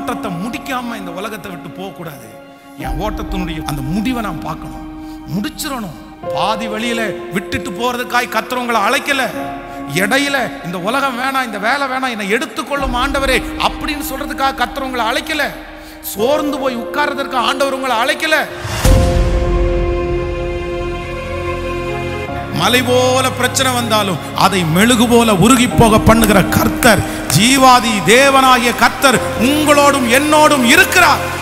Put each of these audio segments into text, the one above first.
ஓட்டத்தை முடிக்காம இந்த உலகத்தை விட்டு போகக்கூடாது. என் ஓட்டத்தினுடைய அந்த முடிவை நான் பார்க்கணும். முடிச்சிடணும். பாதி வழியில விட்டுட்டு போறதுக்காய் கத்துறவங்களை அழைக்கல. இடையில இந்த உலகம் வேணாம் இந்த வேலை வேணாம் என்னை எடுத்துக்கொள்ளும் ஆண்டவரே அப்படின்னு சொல்றதுக்காக கத்துறவங்களை அழைக்கல. சோர்ந்து போய் உட்கார்றதற்கு ஆண்டவர் உங்களை அழைக்கல. மலை போல பிரச்சனை வந்தாலும் அதை மெழுகு போல உருகி போக பண்ணுகிற கர்த்தர் ஜீவாதி தேவனாகிய கர்த்தர் உங்களோடும் என்னோடும் இருக்கிறார்.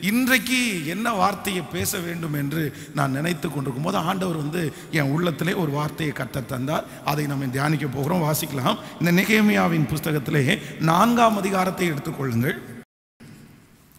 இன்றைக்கு என்ன வார்த்தையை பேச வேண்டும் என்று நான் நினைத்து கொண்டிருக்கும் போது ஆண்டவர் வந்து என் உள்ளத்திலே ஒரு வார்த்தையை கர்த்தர் தந்தார். அதை நம்ம தியானிக்க போகிறோம் வாசிக்கலாம். இந்த நிகேமியாவின் புஸ்தகத்திலே நான்காம் அதிகாரத்தை எடுத்துக்கொள்ளுங்கள்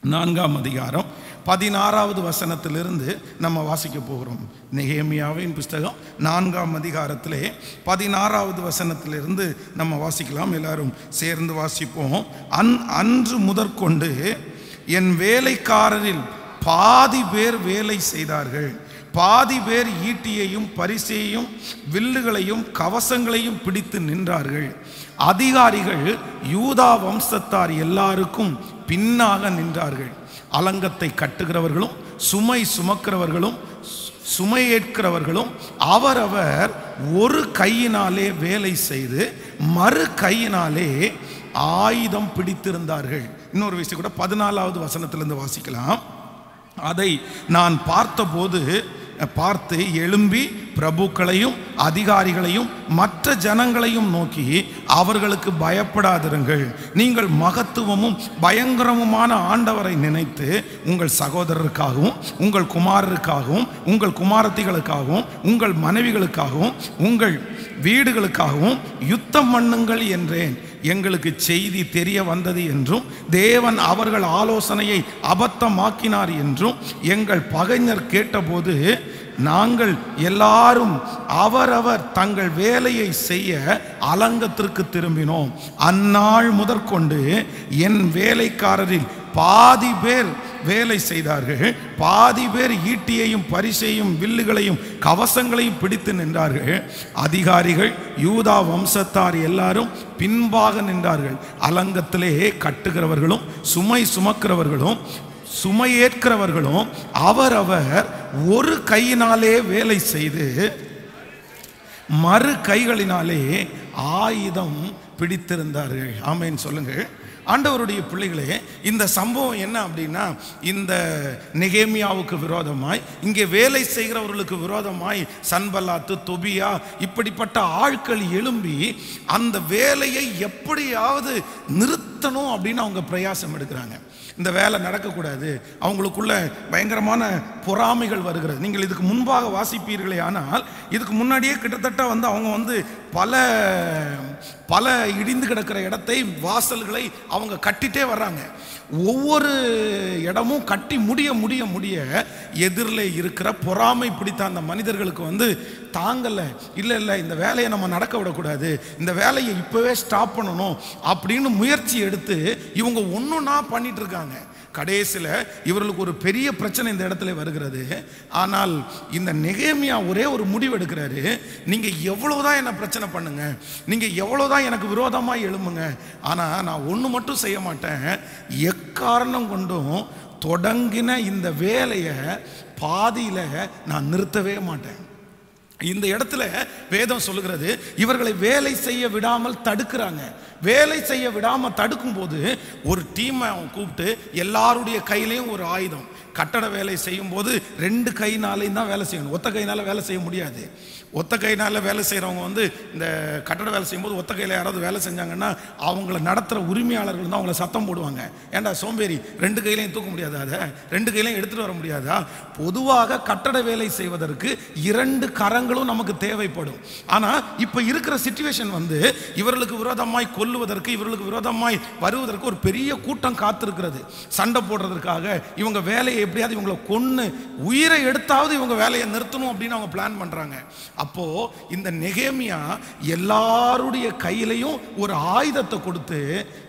நான்காம் அதிகாரம் பதினாறாவது வசனத்திலிருந்து நம்ம வாசிக்க போகிறோம். நெகேமியாவின் புஸ்தகம் நான்காம் அதிகாரத்திலே பதினாறாவது வசனத்திலிருந்து நம்ம வாசிக்கலாம். எல்லாரும் சேர்ந்து வாசிப்போம். அன் அன்று முதற்கொண்டு என் வேலைக்காரரில் பாதி பேர் வேலை செய்தார்கள். பாதி பேர் ஈட்டியையும் பரிசையையும் வில்லுகளையும் கவசங்களையும் பிடித்து நின்றார்கள். அதிகாரிகள் யூதா வம்சத்தார் எல்லாருக்கும் பின்னாக நின்றார்கள். அலங்கத்தை கட்டுகிறவர்களும் சுமை சுமக்கிறவர்களும் சு- சுமை ஏற்கிறவர்களும் அவரவர் ஒரு கையினாலே வேலை செய்து மறு கையினாலே ஆயுதம் பிடித்திருந்தார்கள். இன்னொரு விஷயம் கூட பதினாலாவது வசனத்திலிருந்து வாசிக்கலாம். அதை நான் பார்த்தபோது பார்த்து எழும்பி பிரபுக்களையும் அதிகாரிகளையும் மற்ற ஜனங்களையும் நோக்கி அவர்களுக்கு பயப்படாதிருங்கள். நீங்கள் மகத்துவமும் பயங்கரமுமான ஆண்டவரை நினைத்து உங்கள் சகோதரருக்காகவும் உங்கள் குமாரருக்காகவும் உங்கள் குமாரத்திகளுக்காகவும் உங்கள் மனைவிகளுக்காகவும் உங்கள் வீடுகளுக்காகவும் யுத்தம் பண்ணுங்கள் என்றேன். எங்களுக்கு செய்தி தெரிய வந்தது என்றும் தேவன் அவர்கள் ஆலோசனையை அபத்தமாக்கினார் என்றும் எங்கள் பகைஞர் கேட்டபோது நாங்கள் எல்லாரும் அவரவர் தங்கள் வேலையை செய்ய அலங்கத்திற்கு திரும்பினோம். அந்நாள் முதற்கொண்டு என் வேலைக்காரரில் பாதி பேர் வேலை செய்தார்கள். பாதி பேர் ஈட்டியையும் பரிசையும் வில்லுகளையும் கவசங்களையும் பிடித்து நின்றார்கள். அதிகாரிகள் யூதா வம்சத்தார் எல்லாரும் பின்பாக நின்றார்கள். அலங்கத்திலே கட்டுகிறவர்களும் சுமை சுமக்கிறவர்களும் சுமையேற்கிறவர்களும் அவரவர் ஒரு கையினாலே வேலை செய்து மறு கைகளினாலே ஆயுதம் பிடித்திருந்தார்கள். ஆமேன்னு சொல்லுங்கள். ஆண்டவருடைய பிள்ளைகளே இந்த சம்பவம் என்ன அப்படின்னா இந்த நெகேமியாவுக்கு விரோதமாய் இங்கே வேலை செய்கிறவர்களுக்கு விரோதமாய் சன்பல்லாத்து தொபியா இப்படிப்பட்ட ஆட்கள் எழும்பி அந்த வேலையை எப்படியாவது நிறுத்தணும் அப்படின்னு அவங்க பிரயாசம் எடுக்கிறாங்க. இந்த வேலை நடக்கக்கூடாது. அவங்களுக்குள்ள பயங்கரமான பொறாமைகள் வருகிறது. நீங்கள் இதுக்கு முன்பாக வாசிப்பீர்களே ஆனால் இதுக்கு முன்னாடியே கிட்டத்தட்ட வந்து அவங்க வந்து பல பல இடிந்து கிடக்கிற இடத்தை வாசல்களை அவங்க கட்டிட்டே வர்றாங்க. ஒவ்வொரு இடமும் கட்டி முடிய முடிய முடிய எதிரில் இருக்கிற பொறாமை பிடித்த அந்த மனிதர்களுக்கு வந்து தாங்கலை இல்லை இல்லை இந்த வேலையை நம்ம நடக்க விடக்கூடாது. இந்த வேலையை இப்போவே ஸ்டாப் பண்ணணும். அப்படின்னு முயற்சி எடுத்து இவங்க ஒன்றுன்னா பண்ணிட்டு இருக்காங்க. கடைசியில் இவர்களுக்கு ஒரு பெரிய பிரச்சனை இந்த இடத்துல வருகிறது. ஆனால் இந்த நெகேமியா ஒரே ஒரு முடிவு எடுக்கிறாரு நீங்கள் எவ்வளோதான் என்ன பிரச்சனை பண்ணுங்க. நீங்கள் எவ்வளோதான் எனக்கு விரோதமாக எழும்புங்க. ஆனால் நான் ஒன்று மட்டும் செய்ய மாட்டேன். எக்காரணம் கொண்டும் தொடங்கின இந்த வேலையை பாதியில் நான் நிறுத்தவே மாட்டேன். இந்த இடத்துல வேதம் சொல்லுகிறது இவர்களை வேலை செய்ய விடாமல் தடுக்கிறாங்க. வேலை செய்ய விடாமல் தடுக்கும்போது ஒரு டீமை அவன் கூப்பிட்டு எல்லாருடைய கையிலையும் ஒரு ஆயுதம். கட்டட வேலை செய்யும்போது ரெண்டு கைனாலையும் தான் வேலை செய்யணும். ஒத்த கைனால வேலை செய்ய முடியாது. ஒத்த கையினால் வேலை செய்கிறவங்க வந்து இந்த கட்டட வேலை செய்யும்போது ஒத்த கையில் யாராவது வேலை செஞ்சாங்கன்னா அவங்கள நடத்துகிற உரிமையாளர்கள் தான் அவங்கள சத்தம் போடுவாங்க. ஏன்டா சோம்பேறி? ரெண்டு கையிலையும் தூக்க முடியாதா அதை? ரெண்டு கையிலையும் எடுத்துகிட்டு வர முடியாதா? பொதுவாக கட்டட வேலை செய்வதற்கு இரண்டு கரங்களும் நமக்கு தேவைப்படும். ஆனால் இப்போ இருக்கிற சுச்சுவேஷன் வந்து இவர்களுக்கு விரோதமாய் கொல்லுவதற்கு இவர்களுக்கு விரோதமாய் வருவதற்கு ஒரு பெரிய கூட்டம் காத்திருக்கிறது. சண்டை போடுறதுக்காக இவங்க வேலையை எப்படியாவது இவங்களை கொன்று உயிரை எடுத்தாவது இவங்க வேலையை நிறுத்தணும் அப்படின்னு அவங்க பிளான் பண்ணுறாங்க அப்போ இந்த நெகேமியா எல்லாருடைய கையிலையும் ஒரு ஆயுதத்தை கொடுத்து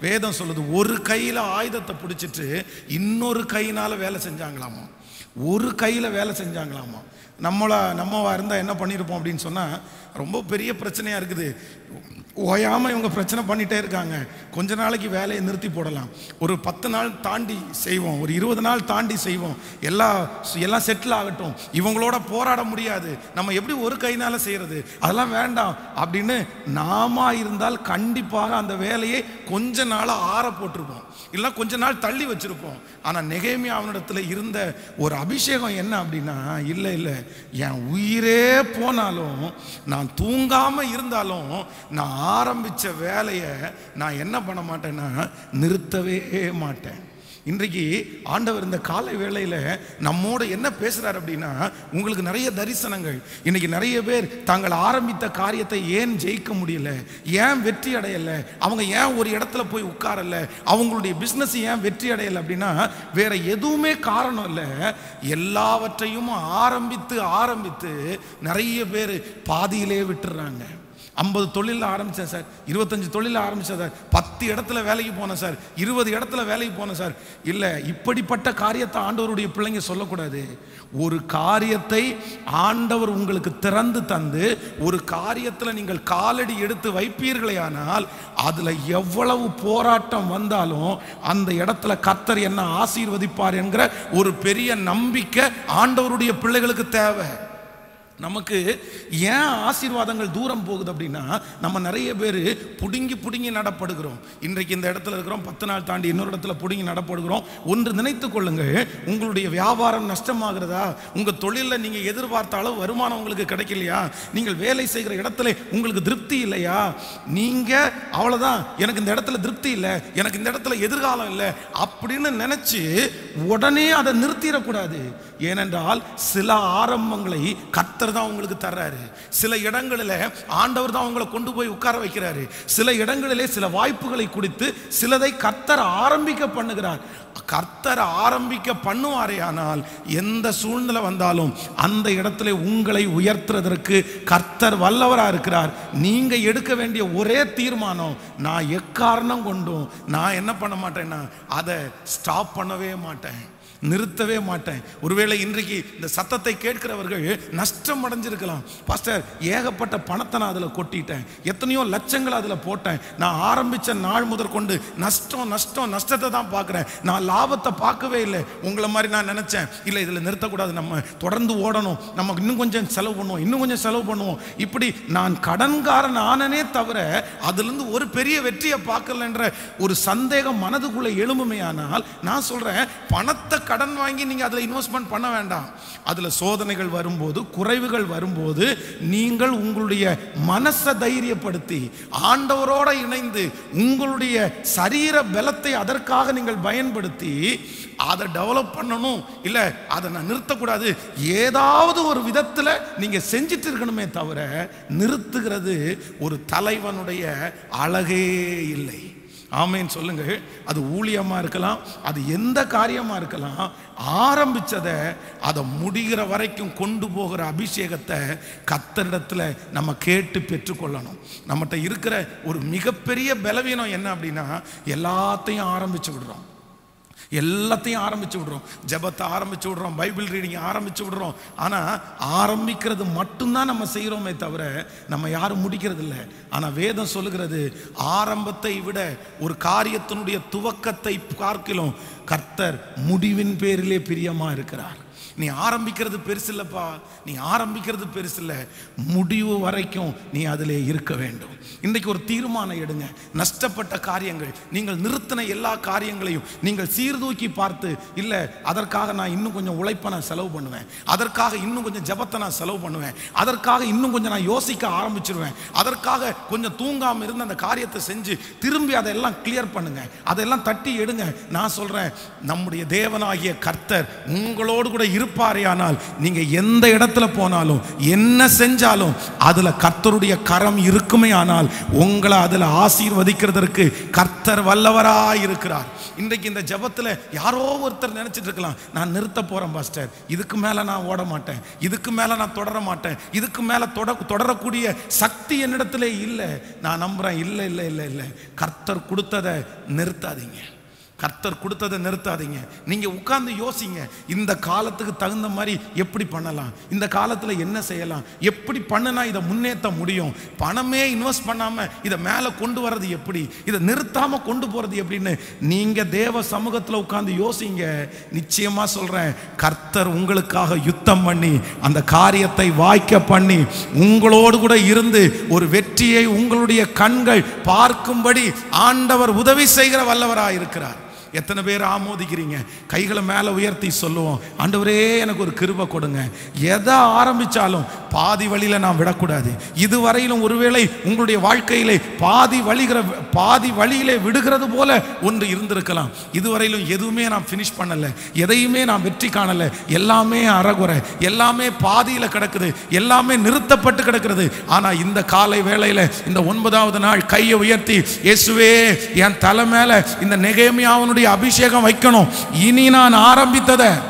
வேதம் சொல்லுது ஒரு கையில் ஆயுதத்தை பிடிச்சிட்டு இன்னொரு கையினால வேலை செஞ்சாங்களாமா? ஒரு கையில் வேலை செஞ்சாங்களாமா? நம்மளா நம்மவா இருந்தால் என்ன பண்ணியிருப்போம் அப்படின்னு சொன்னால் ரொம்ப பெரிய பிரச்சனையாக இருக்குது. ஓயாமல் இவங்க பிரச்சனை பண்ணிட்டே இருக்காங்க. கொஞ்ச நாளைக்கு வேலையை நிறுத்தி போடலாம். ஒரு பத்து நாள் தாண்டி செய்வோம். ஒரு இருபது நாள் தாண்டி செய்வோம். எல்லா எல்லாம் செட்டில் ஆகட்டும். இவங்களோட போராட முடியாது. நம்ம எப்படி ஒரு கைனால செய்கிறது அதெல்லாம் வேண்டாம் அப்படின்னு நாம இருந்தால் கண்டிப்பாக அந்த வேலையை கொஞ்ச நாளாக ஆற போட்டிருப்போம். இல்லை கொஞ்ச நாள் தள்ளி வச்சுருப்போம். ஆனால் நெகேமி அவனிடத்தில் இருந்த ஒரு அபிஷேகம் என்ன அப்படின்னா இல்லை இல்லை என் உயிரே போனாலும் நான் தூங்காமல் இருந்தாலும் நான் ஆரம்பித்த வேலையை நான் என்ன பண்ண மாட்டேன்னா நிறுத்தவே மாட்டேன். இன்றைக்கு ஆண்டவர் இந்த காலை வேளையில் நம்மோட என்ன பேசுகிறார் அப்படின்னா உங்களுக்கு நிறைய தரிசனங்கள். இன்னைக்கு நிறைய பேர் தாங்கள் ஆரம்பித்த காரியத்தை ஏன் ஜெயிக்க முடியல ஏன் வெற்றி அடையலை அவங்க ஏன் ஒரு இடத்துல போய் உட்காரல அவங்களுடைய பிஸ்னஸ் ஏன் வெற்றி அடையலை அப்படின்னா வேற எதுவுமே காரணம் இல்லை. எல்லாவற்றையும் ஆரம்பித்து ஆரம்பித்து நிறைய பேர் பாதியிலே விட்டுறாங்க. ஐம்பது தொழிலில் ஆரம்பித்தேன் சார். இருபத்தஞ்சு தொழிலில் ஆரம்பித்தேன் சார். பத்து இடத்துல வேலைக்கு போனேன் சார். இருபது இடத்துல வேலைக்கு போனேன் சார். இல்லை இப்படிப்பட்ட காரியத்தை ஆண்டவருடைய பிள்ளைங்க சொல்லக்கூடாது. ஒரு காரியத்தை ஆண்டவர் உங்களுக்கு திறந்து தந்து ஒரு காரியத்தில் நீங்கள் காலடி எடுத்து வைப்பீர்களே ஆனால் அதில் எவ்வளவு போராட்டம் வந்தாலும் அந்த இடத்துல கத்தர் என்ன ஆசீர்வதிப்பார் என்கிற ஒரு பெரிய நம்பிக்கை ஆண்டவருடைய பிள்ளைகளுக்கு தேவை. நமக்கு ஏன் ஆசீர்வாதங்கள் தூரம் போகுது அப்படின்னா நம்ம நிறைய பேர் பிடுங்கி பிடுங்கி நடப்படுகிறோம். இன்றைக்கு இந்த இடத்துல இருக்கிறோம் பத்து நாள் தாண்டி இன்னொரு இடத்துல பிடுங்கி நடப்படுகிறோம். ஒன்று நினைத்து கொள்ளுங்கள் உங்களுடைய வியாபாரம் நஷ்டமாகிறதா? உங்கள் தொழிலில் நீங்கள் எதிர்பார்த்த அளவு வருமானம் உங்களுக்கு கிடைக்கலையா? நீங்கள் வேலை செய்கிற இடத்துல உங்களுக்கு திருப்தி இல்லையா? நீங்கள் அவ்வளோதான் எனக்கு இந்த இடத்துல திருப்தி இல்லை எனக்கு இந்த இடத்துல எதிர்காலம் இல்லை அப்படின்னு நினச்சி உடனே அதை நிறுத்திடக்கூடாது. ஏனென்றால் சில ஆரம்பங்களை தான் உங்களுக்கு தர்றாரு. சில இடங்களில் ஆண்டவர் தான் உங்களை கொண்டு போய் உட்கார வைக்கிறாரு. சில இடங்களிலே சில வாய்ப்புகளை கொடுத்து சிலதை கர்த்தர் ஆரம்பிக்க பண்ணுகிறார். கர்த்தர் ஆரம்பிக்க பண்ணுவாரே ஆனால் எந்த சூழ்நிலை வந்தாலும் அந்த இடத்துல உங்களை உயர்த்துறதற்கு கர்த்தர் வல்லவரா இருக்கிறார். நீங்க எடுக்க வேண்டிய ஒரே தீர்மானம் நான் எக்காரணம் கொண்டும் நான் என்ன பண்ண மாட்டேன்னா அதை ஸ்டாப் பண்ணவே மாட்டேன். நிறுத்தவே மாட்டேன். ஒருவேளை இன்றைக்கு இந்த சத்தத்தை கேட்கிறவர்கள் நஷ்டம் அடைஞ்சிருக்கலாம். பாஸ்டர் ஏகப்பட்ட பணத்தை நான் அதில் கொட்டிட்டேன். எத்தனையோ லட்சங்கள் அதில் போட்டேன். நான் ஆரம்பித்த நாள் முதற்கொண்டு நஷ்டம் நஷ்டம் நஷ்டத்தை தான் பார்க்குறேன். நான் லாபத்தை பார்க்கவே இல்லை. உங்களை மாதிரி நான் நினச்சேன். இல்லை இதில் நிறுத்தக்கூடாது. நம்ம தொடர்ந்து ஓடணும். நமக்கு இன்னும் கொஞ்சம் செலவு பண்ணுவோம். இன்னும் கொஞ்சம் செலவு பண்ணுவோம். இப்படி நான் கடன்காரன் ஆனனே தவிர அதுலேருந்து ஒரு பெரிய வெற்றியை பார்க்கலன்ற ஒரு சந்தேகம் மனதுக்குள்ளே எழும்புமே ஆனால் நான் சொல்கிறேன் பணத்தை கடன் வாங்கி நீங்கள் அதில் இன்வெஸ்ட்மெண்ட் பண்ண வேண்டாம். அதில் சோதனைகள் வரும்போது குறைவுகள் வரும்போது நீங்கள் உங்களுடைய மனசை தைரியப்படுத்தி ஆண்டவரோட இணைந்து உங்களுடைய சரீர பலத்தை அதற்காக நீங்கள் பயன்படுத்தி அதை டெவலப் பண்ணணும். இல்லை அதை நான் நிறுத்தக்கூடாது. ஏதாவது ஒரு விதத்தில் நீங்கள் செஞ்சிட்டு இருக்கணுமே தவிர நிறுத்துகிறது ஒரு தலைவனுடைய அழகே இல்லை. ஆமைன்னு சொல்லுங்கள் அது ஊழியமாக இருக்கலாம் அது எந்த காரியமாக இருக்கலாம் ஆரம்பிச்சதை அதை முடிகிற வரைக்கும் கொண்டு போகிற அபிஷேகத்தை கத்தரிடத்தில் நம்ம கேட்டு பெற்றுக்கொள்ளணும். நம்மகிட்ட இருக்கிற ஒரு மிகப்பெரிய பலவீனம் என்ன அப்படின்னா எல்லாத்தையும் ஆரம்பிச்சு விடுறோம். எல்லாத்தையும் ஆரம்பிச்சு விடுறோம். ஜெபத்தை ஆரம்பிச்சு விடுறோம். பைபிள் ரீடிங் ஆரம்பிச்சு விடுறோம். ஆனால் ஆரம்பிக்கிறது மட்டும்தான் நம்ம செய்கிறோமே தவிர நம்ம யாரும் முடிக்கிறது இல்லை ஆனால் வேதம் சொல்லுகிறது ஆரம்பத்தை விட ஒரு காரியத்தினுடைய துவக்கத்தை பார்க்கிலும் கர்த்தர் முடிவின் பேரிலே பிரியமாக இருக்கிறார். நீ ஆரம்பிக்கிறது பெருசு இல்லைப்பா நீ ஆரம்பிக்கிறது பெருசு இல்லை முடிவு வரைக்கும் நீ அதில் இருக்க வேண்டும். இன்றைக்கு ஒரு தீர்மானம் எடுங்க. நஷ்டப்பட்ட காரியங்கள். நீங்கள் நிறுத்தின எல்லா காரியங்களையும் நீங்கள் சீர்தூக்கி பார்த்து இல்லை அதற்காக நான் இன்னும் கொஞ்சம் உழைப்பை நான் செலவு பண்ணுவேன். அதற்காக இன்னும் கொஞ்சம் ஜபத்தை நான் செலவு பண்ணுவேன். அதற்காக இன்னும் கொஞ்சம் நான் யோசிக்க ஆரம்பிச்சிருவேன். அதற்காக கொஞ்சம் தூங்காமல் இருந்து அந்த காரியத்தை செஞ்சு திரும்பி அதெல்லாம் கிளியர் பண்ணுங்க. அதெல்லாம் தட்டி எடுங்க. நான் சொல்கிறேன் நம்முடைய தேவனாகிய கர்த்தர் உங்களோடு கூட இருப்பாரே ஆனால் நீங்க எந்த இடத்துல போனாலும் என்ன செஞ்சாலும் அதுல கர்த்தருடைய கரம் இருக்குமே ஆனால் உங்களை அதுல ஆசீர்வதிக்கிறதற்கு கர்த்தர் வல்லவராக இருக்கிறார். இன்றைக்கு இந்த ஜெபத்துல யாரோ ஒருத்தர் நினைச்சிட்டு இருக்கலாம் நான் நிறுத்த போறேன் பாஸ்டர். இதுக்கு மேல நான் ஓட மாட்டேன். இதுக்கு மேல நான் தொடர மாட்டேன். இதுக்கு மேல தொட தொடரக்கூடிய சக்தி என்னிடத்துல இல்லை. நான் நம்புறேன் இல்லை இல்லை இல்லை இல்லை. கர்த்தர் கொடுத்ததை நிறுத்தாதீங்க. கர்த்தர் கொடுத்ததை நிறுத்தாதீங்க. நீங்கள் உட்கார்ந்து யோசிங்க. இந்த காலத்துக்கு தகுந்த மாதிரி எப்படி பண்ணலாம்? இந்த காலத்தில் என்ன செய்யலாம்? எப்படி பண்ணுனா இதை முன்னேற்ற முடியும்? பணமே இன்வெஸ்ட் பண்ணாமல் இதை மேலே கொண்டு வர்றது எப்படி? இதை நிறுத்தாமல் கொண்டு போகிறது எப்படின்னு நீங்கள் தேவ சமூகத்தில் உட்காந்து யோசிங்க. நிச்சயமாக சொல்கிறேன் கர்த்தர் உங்களுக்காக யுத்தம் பண்ணி அந்த காரியத்தை வாய்க்க பண்ணி உங்களோடு கூட இருந்து ஒரு வெற்றியை உங்களுடைய கண்கள் பார்க்கும்படி ஆண்டவர் உதவி செய்கிற வல்லவராக இருக்கிறார் எத்தனை பேர் ஆமோதிக்கிறீங்க? கைகளை மேலே உயர்த்தி சொல்லுவோம். ஆண்டவரே எனக்கு ஒரு கிருபை கொடுங்க. எதை ஆரம்பிச்சாலும் பாதி வழியில் நான் விடக்கூடாது. இதுவரையிலும் ஒருவேளை உங்களுடைய வாழ்க்கையிலே பாதி வழிகிற பாதி வழியிலே விடுகிறது போல ஒன்று இருந்திருக்கலாம். இதுவரையிலும் எதுவுமே நான் ஃபினிஷ் பண்ணலை. எதையுமே நான் வெற்றி காணலை. எல்லாமே அறகுறை. எல்லாமே பாதியில் கிடக்குது. எல்லாமே நிறுத்தப்பட்டு கிடக்கிறது ஆனால் இந்த காலை வேளையில் இந்த ஒன்பதாவது நாள் கையை உயர்த்தி இயேசுவே என் தலை மேலே இந்த நெகேமியாவனுடைய அபிஷேகம் வைக்கணும். இனி நான் ஆரம்பித்ததை.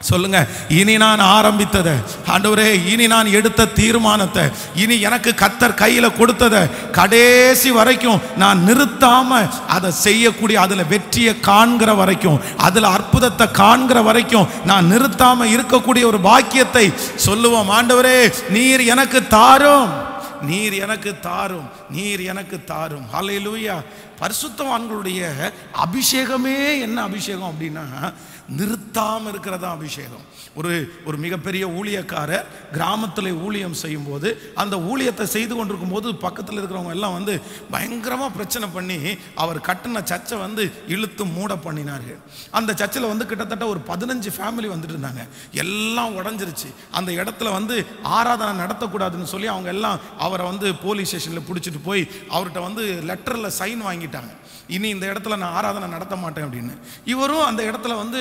சொல்லுங்க இனி நான் ஆரம்பித்ததை. ஆண்டவரே இனி நான் எடுத்த தீர்மானத்தை இனி எனக்கு கத்தர் கையில கொடுத்ததை கடைசி வரைக்கும் நான் நிறுத்தாம அதை செய்யக்கூடிய அதுல வெற்றியை காண்கிற வரைக்கும் அதுல அற்புதத்தை காண்கிற வரைக்கும் நான் நிறுத்தாம இருக்கக்கூடிய ஒரு பாக்கியத்தை சொல்லுவோம். ஆண்டவரே நீர் எனக்கு தாரும். நீர் எனக்கு தாரும் நீர் எனக்கு தாரும். லூயா பரிசுத்தவான்களுடைய அபிஷேகமே என்ன அபிஷேகம் அப்படின்னா நிறுத்தாமல் இருக்கிறதா அபிஷேகம். ஒரு ஒரு மிகப்பெரிய ஊழியக்காரர் கிராமத்தில் ஊழியம் செய்யும்போது அந்த ஊழியத்தை செய்து கொண்டிருக்கும் போது பக்கத்தில் இருக்கிறவங்க எல்லாம் வந்து பயங்கரமாக பிரச்சனை பண்ணி அவர் கட்டின சர்ச்சை வந்து இழுத்து மூட பண்ணினார்கள். அந்த சர்ச்சில் வந்து கிட்டத்தட்ட ஒரு பதினஞ்சு ஃபேமிலி வந்துட்டு இருந்தாங்க. எல்லாம் உடஞ்சிருச்சு. அந்த இடத்துல வந்து ஆராதனை நடத்தக்கூடாதுன்னு சொல்லி அவங்க எல்லாம் அவரை வந்து போலீஸ் ஸ்டேஷனில் பிடிச்சிட்டு போய் அவர்கிட்ட வந்து லெட்டரில் சைன் வாங்கிட்டாங்க. இனி இந்த இடத்துல நான் ஆராதனை நடத்த மாட்டேன் அப்படின்னு. இவரும் அந்த இடத்துல வந்து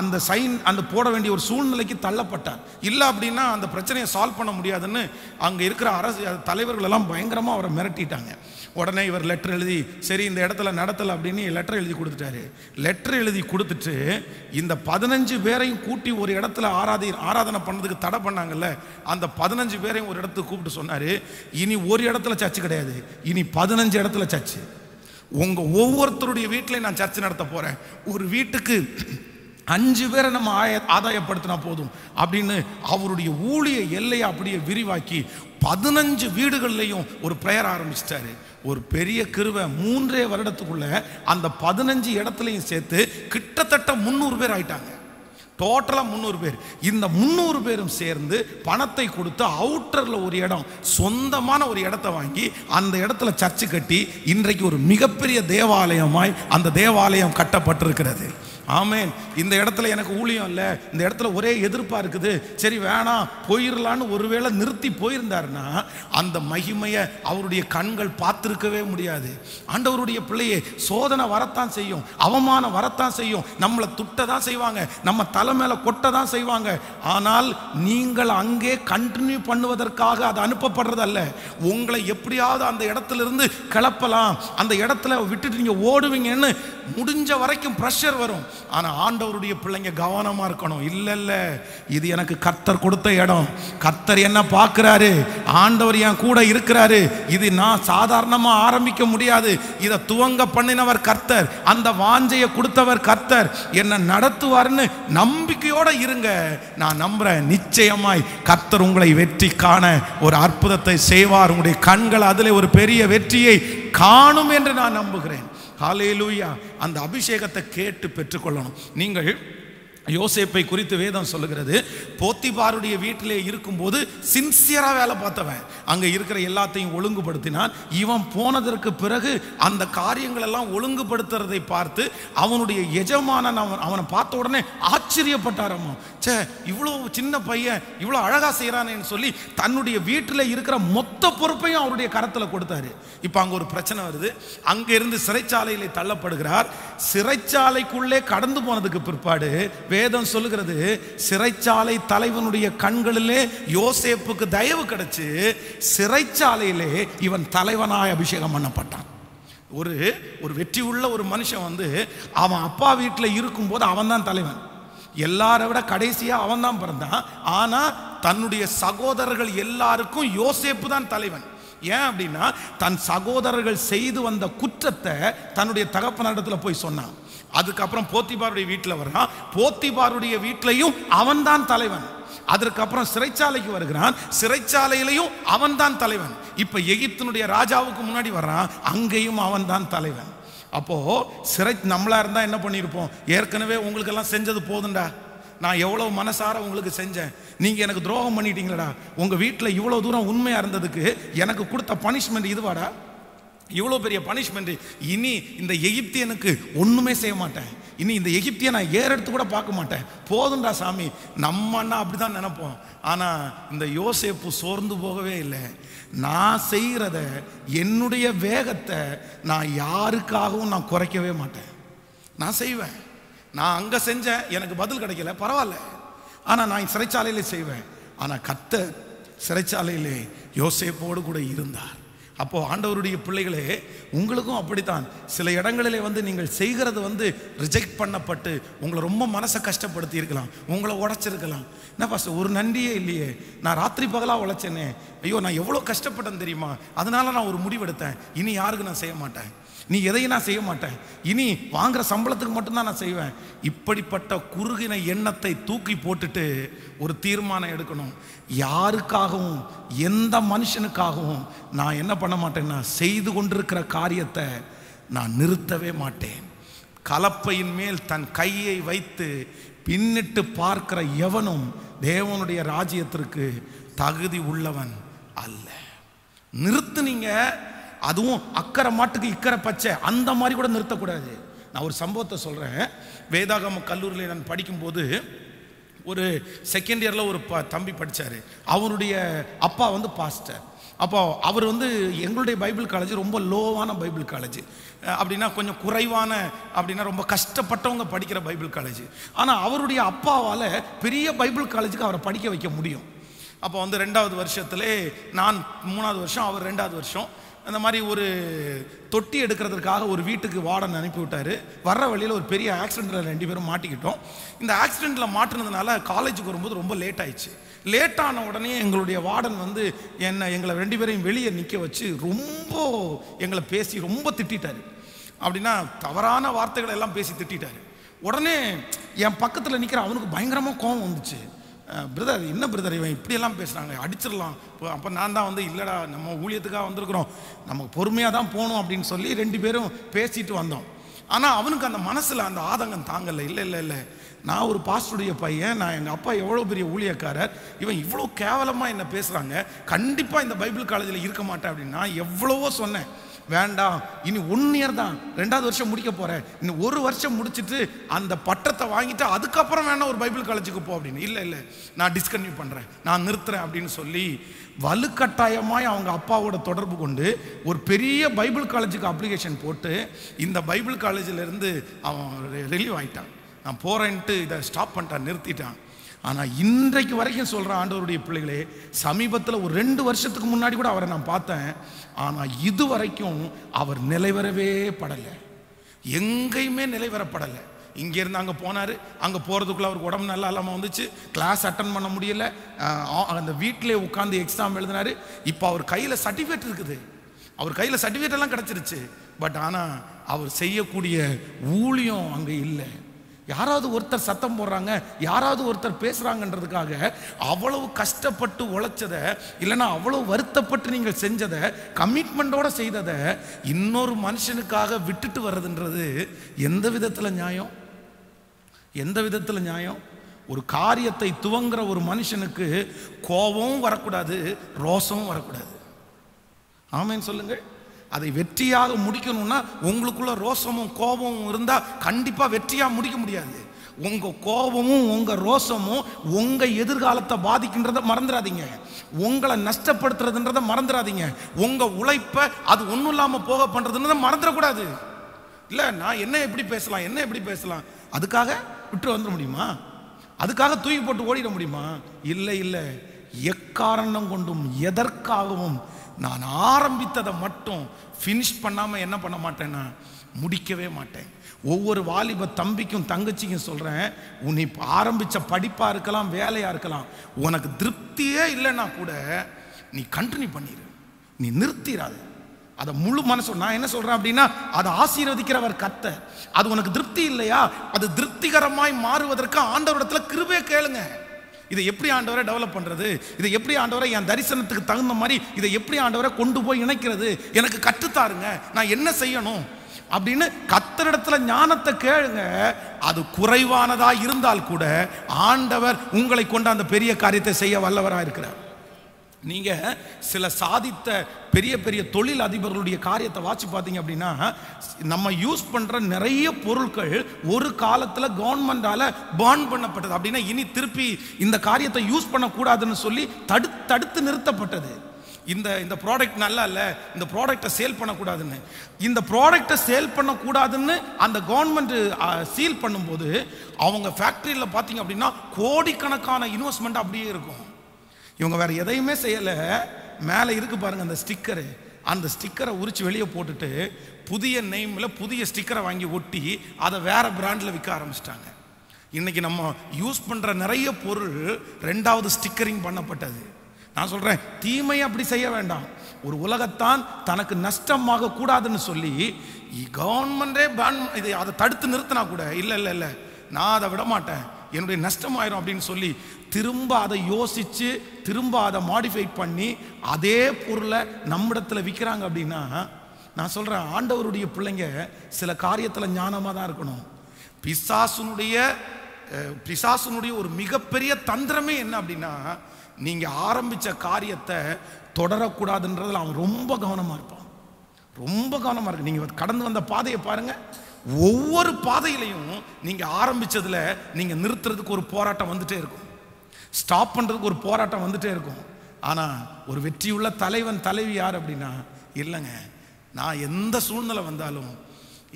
அந்த சைன் அந்த போட வேண்டிய ஒரு சூழ்நிலைக்கு தள்ளப்பட்டார். இல்லை அப்படின்னா அந்த பிரச்சனையை சால்வ் பண்ண முடியாதுன்னு அங்கே இருக்கிற அரசு தலைவர்கள் எல்லாம் பயங்கரமாக அவரை மிரட்டிட்டாங்க. உடனே இவர் லெட்டர் எழுதி சரி இந்த இடத்துல நடத்தலை அப்படின்னு லெட்டர் எழுதி கொடுத்துட்டாரு. லெட்டர் எழுதி கொடுத்துட்டு இந்த பதினஞ்சு பேரையும் கூட்டி ஒரு இடத்துல ஆராதி ஆராதனை பண்ணதுக்கு தடை பண்ணாங்கல்ல அந்த பதினஞ்சு பேரையும் ஒரு இடத்துக்கு கூப்பிட்டு சொன்னார் இனி ஒரு இடத்துல சர்ச்சு கிடையாது. இனி பதினஞ்சு இடத்துல சர்ச்சு உங்கள் ஒவ்வொருத்தருடைய வீட்டிலையும் நான் சர்ச்சை நடத்த போகிறேன் ஒரு வீட்டுக்கு அஞ்சு பேரை நம்ம ஆய ஆதாயப்படுத்தினா போதும். அப்படின்னு அவருடைய ஊழிய எல்லையை அப்படியே விரிவாக்கி பதினஞ்சு வீடுகள்லையும் ஒரு பிரேயர் ஆரம்பிச்சிட்டாரு. ஒரு பெரிய கிருவை மூன்றே வருடத்துக்குள்ள அந்த பதினஞ்சு இடத்துலையும் சேர்த்து கிட்டத்தட்ட முந்நூறு பேர் ஆயிட்டாங்க. டோட்டலாக முந்நூறு பேர். இந்த முந்நூறு பேரும் சேர்ந்து பணத்தை கொடுத்து அவுட்டரில் ஒரு இடம் சொந்தமான ஒரு இடத்த வாங்கி அந்த இடத்துல சர்ச்சு கட்டி இன்றைக்கு ஒரு மிகப்பெரிய தேவாலயமாய் அந்த தேவாலயம் கட்டப்பட்டிருக்கிறது. ஆமேன். இந்த இடத்துல எனக்கு ஊழியம் இல்லை. இந்த இடத்துல ஒரே எதிர்ப்பாக இருக்குது. சரி வேணாம் போயிடலான்னு ஒருவேளை நிறுத்தி போயிருந்தாருன்னா அந்த மகிமையை அவருடைய கண்கள் பார்த்துருக்கவே முடியாது. ஆண்டவருடைய பிள்ளையே சோதனை வரத்தான் செய்யும். அவமானம் வரத்தான் செய்யும். நம்மளை துட்ட தான் செய்வாங்க. நம்ம தலை மேலே கொட்ட தான் செய்வாங்க. ஆனால் நீங்கள் அங்கே கண்டினியூ பண்ணுவதற்காக அது அனுப்பப்படுறதல்ல. உங்களை எப்படியாவது அந்த இடத்துல இருந்து கிளப்பலாம். அந்த இடத்துல விட்டுட்டு நீங்கள் ஓடுவீங்கன்னு முடிஞ்ச வரைக்கும் ப்ரெஷர் வரும். ஆனா ஆண்டவருடைய பிள்ளைங்க கவனமா இருக்கணும். இல்லை இல்லை இது எனக்கு கர்த்தர் கொடுத்த இடம். கர்த்தர் என்ன பார்க்குறாரு? ஆண்டவர் என் கூட இருக்கிறாரு. இது நான் சாதாரணமா ஆரம்பிக்க முடியாது. இதை துவங்க பண்ணினவர் கர்த்தர். அந்த வாஞ்சையை கொடுத்தவர் கர்த்தர். என்ன நடத்துவார்னு நம்பிக்கையோட இருங்க. நான் நம்புறேன். நிச்சயமாய் கர்த்தர் உங்களை வெற்றி காண ஒரு அற்புதத்தை செய்வார். உங்களுடைய கண்கள் அதில் ஒரு பெரிய வெற்றியை காணும் என்று நான் நம்புகிறேன். ஹalleluya. அந்த அபிஷேகத்தை கேட்டு பெற்றுக்கொள்ளணும். நீங்கள் யோசேப்பை குறித்து வேதம் சொல்லுகிறது. போத்திபாருடைய வீட்டிலே இருக்கும்போது சின்சியராக வேலை பார்த்தவன். அங்க இருக்கிற எல்லாத்தையும் ஒழுங்குபடுத்தினான். இவன் போனதற்கு பிறகு அந்த காரியங்கள் எல்லாம் ஒழுங்குபடுத்துறதை பார்த்து அவனுடைய எஜமானன் அவன் அவனை பார்த்த உடனே ஆச்சரியப்பட்டாரம்மா ச்சே இவ்வளோ சின்ன பையன் இவ்வளோ அழகா செய்கிறானேன்னு சொல்லி தன்னுடைய வீட்டில் இருக்கிற மொத்த பொறுப்பையும் அவருடைய கரத்தில் கொடுத்தாரு. இப்போ அங்கே ஒரு பிரச்சனை வருது. அங்க இருந்து சிறைச்சாலையிலே தள்ளப்படுகிறார். சிறைச்சாலைக்குள்ளே கடந்து போனதுக்கு பிற்பாடு வேதம் சொல்லுகிறது சிறைச்சாலை தலைவனுடைய கண்களிலே யோசேப்புக்கு தயவு கிடைச்சு சிறைச்சாலையிலே இவன் தலைவனாய் அபிஷேகம் பண்ணப்பட்டான். ஒரு ஒரு வெற்றி உள்ள ஒரு மனுஷன் வந்து அவன் அப்பா வீட்டில் இருக்கும்போது அவன் தான் தலைவன். எல்லாரை விட கடைசியாக அவன் தான் பிறந்தான். ஆனால் தன்னுடைய சகோதரர்கள் எல்லாருக்கும் யோசேப்பு தான் தலைவன். ஏன் அப்படின்னா தன் சகோதரர்கள் செய்து வந்த குற்றத்தை தன்னுடைய தகப்பனிடத்தில் போய் சொன்னான். அதுக்கப்புறம் போத்திபாருடைய வீட்டில் வர்றான். போத்திபாருடைய வீட்டிலையும் அவன்தான் தலைவன். அதற்கப்புறம் சிறைச்சாலைக்கு வருகிறான். சிறைச்சாலையிலையும் அவன்தான் தலைவன். இப்போ எகிப்தினுடைய ராஜாவுக்கு முன்னாடி வர்றான். அங்கேயும் அவன்தான் தலைவன். அப்போது சிறை நம்மளா இருந்தால் என்ன பண்ணியிருப்போம் ஏற்கனவே உங்களுக்கெல்லாம் செஞ்சது போதுண்டா. நான் எவ்வளவு மனசார உங்களுக்கு செஞ்சேன். நீங்க எனக்கு துரோகம் பண்ணிட்டீங்களடா. உங்க வீட்டில் இவ்வளவு தூரம் உண்மையா இருந்ததுக்கு எனக்கு கொடுத்த பனிஷ்மெண்ட் இதுவாடா? இவ்வளோ பெரிய பனிஷ்மெண்ட் இனி இந்த எகிப்தியனுக்கு ஒன்றுமே செய்ய மாட்டேன். இனி இந்த எகிப்தியை நான் ஏறெடுத்து கூட பார்க்க மாட்டேன். போதும்டா சாமி. நம்ம அண்ணா அப்படிதான் நினைப்போம். ஆனால் இந்த யோசேப்பு சோர்ந்து போகவே இல்லை. நான் செய்கிறத என்னுடைய வேகத்தை நான் யாருக்காகவும் நான் குறைக்கவே மாட்டேன். நான் செய்வேன். நான் அங்கே செஞ்சேன் எனக்கு பதில் கிடைக்கல பரவாயில்ல. ஆனால் நான் சிறைச்சாலையில் செய்வேன். ஆனால் கத்த சிறைச்சாலையிலே யோசேப்போடு கூட இருந்தார். அப்போ ஆண்டவருடைய பிள்ளைகளே உங்களுக்கும் அப்படித்தான். சில இடங்களிலே வந்து நீங்கள் செய்கிறது வந்து ரிஜெக்ட் பண்ணப்பட்டு உங்களை ரொம்ப மனசை கஷ்டப்படுத்தி இருக்கலாம் உங்களை உடைச்சிருக்கலாம். என்ன பாஸ்டர் ஒரு நன்றியே இல்லையே. நான் ராத்திரி பகலாக உழைச்சேனே. ஐயோ நான் எவ்வளோ கஷ்டப்பட்டேன் தெரியுமா? அதனால நான் ஒரு முடிவெடுத்தேன். இனி யாருக்கு நான் செய்ய மாட்டேன். நீ எதையும் நான் செய்ய மாட்டேன். இனி வாங்குற சம்பளத்துக்கு மட்டும்தான் நான் செய்வேன். இப்படிப்பட்ட குறுகின எண்ணத்தை தூக்கி போட்டுட்டு ஒரு தீர்மானம் எடுக்கணும். யாருக்காகவும் எந்த மனுஷனுக்காகவும் நான் என்ன பண்ண மாட்டேன்னா செய்து கொண்டிருக்கிற காரியத்தை நான் நிறுத்தவே மாட்டேன். கலப்பையின் மேல் தன் கையை வைத்து பின்னிட்டு பார்க்கிற எவனும் தேவனுடைய ராஜ்யத்திற்கு தகுதி உள்ளவன் அல்ல. நிறுத்துனீங்க அதுவும் அக்கறை மாட்டுக்கு இக்கரை பச்சை. அந்த மாதிரி கூட நிறுத்தக்கூடாது. நான் ஒரு சம்பவத்தை சொல்கிறேன் வேதாகம கல்லூரியில் நான் படிக்கும்போது ஒரு செகண்ட் இயரில் ஒரு ப தம்பி படித்தார் அவருடைய அப்பா வந்து பாஸ்டர் அப்போ அவர் வந்து எங்களுடைய பைபிள் காலேஜ் ரொம்ப லோவான பைபிள் காலேஜ் அப்படின்னா கொஞ்சம் குறைவான அப்படின்னா ரொம்ப கஷ்டப்பட்டவங்க படிக்கிற பைபிள் காலேஜ் ஆனால் அவருடைய அப்பாவால் பெரிய பைபிள் காலேஜுக்கு அவரை படிக்க வைக்க முடியும். அப்போ வந்து ரெண்டாவது வருஷத்துலே நான் மூணாவது வருஷம் அவர் ரெண்டாவது வருஷம். அந்த மாதிரி ஒரு தொட்டி எடுக்கிறதுக்காக ஒரு வீட்டுக்கு வார்டன் அனுப்பி விட்டாரு வர்ற வழியில் ஒரு பெரிய ஆக்சிடெண்ட்டில் ரெண்டு பேரும் மாட்டிக்கிட்டோம். இந்த ஆக்சிடெண்ட்டில் மாட்டினதுனால காலேஜுக்கு வரும்போது ரொம்ப லேட் ஆயிடுச்சு. லேட் ஆன உடனே எங்களுடைய வார்டன் வந்து என்னை எங்களை ரெண்டு பேரையும் வெளியே நிற்க வச்சு ரொம்ப எங்களை பேசி ரொம்ப திட்டிட்டாரு. அப்படின்னா தவறான வார்த்தைகளை எல்லாம் பேசி திட்டாரு உடனே என் பக்கத்தில் நிற்கிற அவனுக்கு பயங்கரமாக கோவம் வந்துச்சு. பிரதர் என்ன பிரதர் இவன் இப்படியெல்லாம் பேசுகிறாங்க அடிச்சிடலாம். இப்போ அப்போ நான் தான் வந்து இல்லைடா நம்ம ஊழியத்துக்காக வந்திருக்கிறோம். நமக்கு பொறுமையாக தான் போகணும் அப்படின்னு சொல்லி ரெண்டு பேரும் பேசிட்டு வந்தோம். ஆனால் அவனுக்கு அந்த மனசில் அந்த ஆதங்கம் தாங்கலை. இல்லை இல்லை இல்லை. நான் ஒரு பாஸ்டருடைய பையன் நான் எங்கள் அப்பா எவ்வளோ பெரிய ஊழியக்காரர் இவன் இவ்வளோ கேவலமாக என்ன பேசுகிறாங்க கண்டிப்பாக இந்த பைபிள் காலேஜில் இருக்க மாட்டேன் அப்படின்னு நான் எவ்வளவோ சொன்னேன். வேண்டாம். இனி ஒன் இயர் தான். ரெண்டாவது வருஷம் முடிக்க போறேன். இன்னும் ஒரு வருஷம் முடிச்சிட்டு அந்த பட்டத்தை வாங்கிட்டு அதுக்கப்புறம் வேணா ஒரு பைபிள் காலேஜுக்கு போ அப்படின்னு. இல்லை இல்லை. நான் டிஸ்கன்யூ பண்ணுறேன் நான் நிறுத்துறேன் அப்படின்னு சொல்லி வலுக்கட்டாயமாய் அவங்க அப்பாவோட தொடர்பு கொண்டு ஒரு பெரிய பைபிள் காலேஜுக்கு அப்ளிகேஷன் போட்டு இந்த பைபிள் காலேஜில் இருந்து அவன் ரிலீவ் ஆகிட்டான் நான் போகிறேன்ட்டு இதை ஸ்டாப் பண்ணிட்டான் நிறுத்திட்டான். ஆனால் இன்றைக்கு வரைக்கும் சொல்கிற ஆண்டவருடைய பிள்ளைகளே சமீபத்தில் ஒரு ரெண்டு வருஷத்துக்கு முன்னாடி கூட அவரை நான் பார்த்தேன். ஆனால் இது வரைக்கும் அவர் நிலைவரவே படலை. எங்கேயுமே நிலைவரப்படலை. இங்கேருந்து அங்கே போனார். அங்கே போகிறதுக்குள்ள அவருக்கு உடம்பு நல்லா இல்லாமல் வந்துச்சு. கிளாஸ் அட்டன் பண்ண முடியல. அந்த வீட்டிலே உட்காந்து எக்ஸாம் எழுதினாரு. இப்போ அவர் கையில் சர்டிஃபிகேட் இருக்குது. அவர் கையில் சர்டிஃபிகேட் எல்லாம் கிடச்சிருச்சு. பட் ஆனால் அவர் செய்யக்கூடிய ஊழியம் அங்கே இல்லை. யாராவது ஒருத்தர் சத்தம் போடுறாங்க யாராவது ஒருத்தர் பேசுகிறாங்கன்றதுக்காக அவ்வளவு கஷ்டப்பட்டு உழைச்சதை இல்லைன்னா அவ்வளவு வருத்தப்பட்டு நீங்கள் செஞ்சதை கமிட்மெண்ட்டோட செய்ததை இன்னொரு மனுஷனுக்காக விட்டுட்டு வர்றதுன்றது எந்த விதத்தில் நியாயம்? எந்த விதத்தில் நியாயம்? ஒரு காரியத்தை துவங்குற ஒரு மனுஷனுக்கு கோபமும் வரக்கூடாது ரோசமும் வரக்கூடாது. ஆமேன்னு சொல்லுங்கள். அதை வெற்றியாக முடிக்கணும்னா உங்களுக்குள்ள ரோசமும் கோபமும் இருந்தால் கண்டிப்பாக வெற்றியாக முடிக்க முடியாது. உங்கள் கோபமும் உங்கள் ரோசமும் உங்கள் எதிர்காலத்தை பாதிக்கின்றத மறந்துடாதீங்க. உங்களை நஷ்டப்படுத்துறதுன்றத மறந்துடாதீங்க. உங்கள் உழைப்பை அது ஒன்றும் இல்லாமல் போக பண்ணுறதுன்றதை மறந்துடக்கூடாது. இல்லை நான் என்ன எப்படி பேசலாம் என்ன எப்படி பேசலாம்? அதுக்காக விட்டு வந்துட முடியுமா? அதுக்காக தூக்கி போட்டு ஓடிட முடியுமா? இல்லை இல்லை. எக்காரணம் கொண்டும் எதற்காகவும் நான் ஆரம்பித்ததை மட்டும் ஃபினிஷ் பண்ணாமல் என்ன பண்ண மாட்டேன்னா முடிக்கவே மாட்டேன். ஒவ்வொரு வாலிப தம்பிக்கும் தங்கச்சிக்கும் சொல்கிறேன் உன்னை இப்போ ஆரம்பிச்ச படிப்பாக இருக்கலாம் வேலையாக இருக்கலாம் உனக்கு திருப்தியே இல்லைன்னா கூட நீ கண்டினியூ பண்ணிடு நீ நிறுத்திடாது அதை முழு மனசு நான் என்ன சொல்கிறேன் அப்படின்னா அதை ஆசீர்வதிக்கிறவர் கத்த அது உனக்கு திருப்தி இல்லையா? அது திருப்திகரமாய் மாறுவதற்கு ஆண்டவரிடத்தில் கிருபை கேளுங்க. இதை எப்படி ஆண்டவரை டெவலப் பண்ணுறது இதை எப்படி ஆண்டவரை என் தரிசனத்துக்கு தகுந்த மாதிரி இதை எப்படி ஆண்டவரை கொண்டு போய் இணைக்கிறது? எனக்கு கற்றுத்தாருங்க. நான் என்ன செய்யணும்? அப்படின்னு கத்தரிடத்துல ஞானத்தை கேளுங்க. அது குறைவானதா இருந்தால் கூட ஆண்டவர் உங்களை கொண்டு அந்த பெரிய காரியத்தை செய்ய வல்லவராக இருக்கிறார். நீங்க சில சாதித்த பெரிய பெரிய தொழில் அதிபர்களுடைய காரியத்தை வாட்சி பார்த்தீங்க அப்படின்னா நம்ம யூஸ் பண்ற நிறைய பொருட்கள் ஒரு காலத்துல கவர்மெண்டால பான் பண்ணப்பட்டது. அப்படின்னா இனி திருப்பி இந்த காரியத்தை யூஸ் பண்ணக்கூடாதுன்னு சொல்லி தடு தடுத்து நிறுத்தப்பட்டது. இந்த இந்த ப்ராடக்ட் நல்லா இல்லை இந்த ப்ராடக்டை சேல் பண்ணக்கூடாதுன்னு. இந்த ப்ராடக்டை சேல் பண்ணக்கூடாதுன்னு அந்த கவர்மெண்ட் சீல் பண்ணும்போது அவங்க ஃபேக்ட்ரியில் பார்த்தீங்க அப்படின்னா கோடிக்கணக்கான இன்வெஸ்ட்மெண்ட் அப்படியே இருக்கும். இவங்க வேற எதையுமே செய்யலை. மேலே இருக்கு பாருங்க அந்த ஸ்டிக்கரு. அந்த ஸ்டிக்கரை உரிச்சு வெளியே போட்டுட்டு புதிய நெய்மில் புதிய ஸ்டிக்கரை வாங்கி ஒட்டி அதை வேற பிராண்டில் விற்க ஆரம்பிச்சிட்டாங்க. இன்னைக்கு நம்ம யூஸ் பண்ணுற நிறைய பொருள் ரெண்டாவது ஸ்டிக்கரிங் பண்ணப்பட்டது. நான் சொல்கிறேன் தீமை அப்படி செய்ய வேண்டாம். ஒரு உலகத்தான் தனக்கு நஷ்டமாக கூடாதுன்னு சொல்லி கவர்மெண்டே பேன் இதை அதை தடுத்து நிறுத்தினா கூட இல்லை இல்லை இல்லை நான் அதை விட மாட்டேன் என்னுடைய நஷ்டமாயிரும் அப்படின்னு சொல்லி திரும்ப அதை யோசித்து திரும்ப அதை மாடிஃபை பண்ணி அதே பொருளை நம்மிடத்தில் விற்கிறாங்க அப்படின்னா நான் சொல்கிறேன் ஆண்டவருடைய பிள்ளைங்க சில காரியத்தில் ஞானமாக தான் இருக்கணும். பிசாசுனுடைய பிசாசுனுடைய ஒரு மிகப்பெரிய தந்திரமே என்ன அப்படின்னா நீங்கள் ஆரம்பிச்ச காரியத்தை தொடரக்கூடாதுன்றதில் அவன் ரொம்ப கவனமாக இருப்பான். ரொம்ப கவனமாக இருக்கு. நீங்கள் கடந்து வந்த பாதையை பாருங்கள் ஒவ்வொரு பாதையிலையும் நீங்கள் ஆரம்பித்ததில் நீங்கள் நிறுத்துறதுக்கு ஒரு போராட்டம் வந்துட்டே இருக்கும். ஸ்டாப் பண்ணுறதுக்கு ஒரு போராட்டம் வந்துட்டே இருக்கும். ஆனால் ஒரு வெற்றியுள்ள தலைவன் தலைவி யார் அப்படின்னா இல்லைங்க. நான் எந்த சூழ்நிலை வந்தாலும்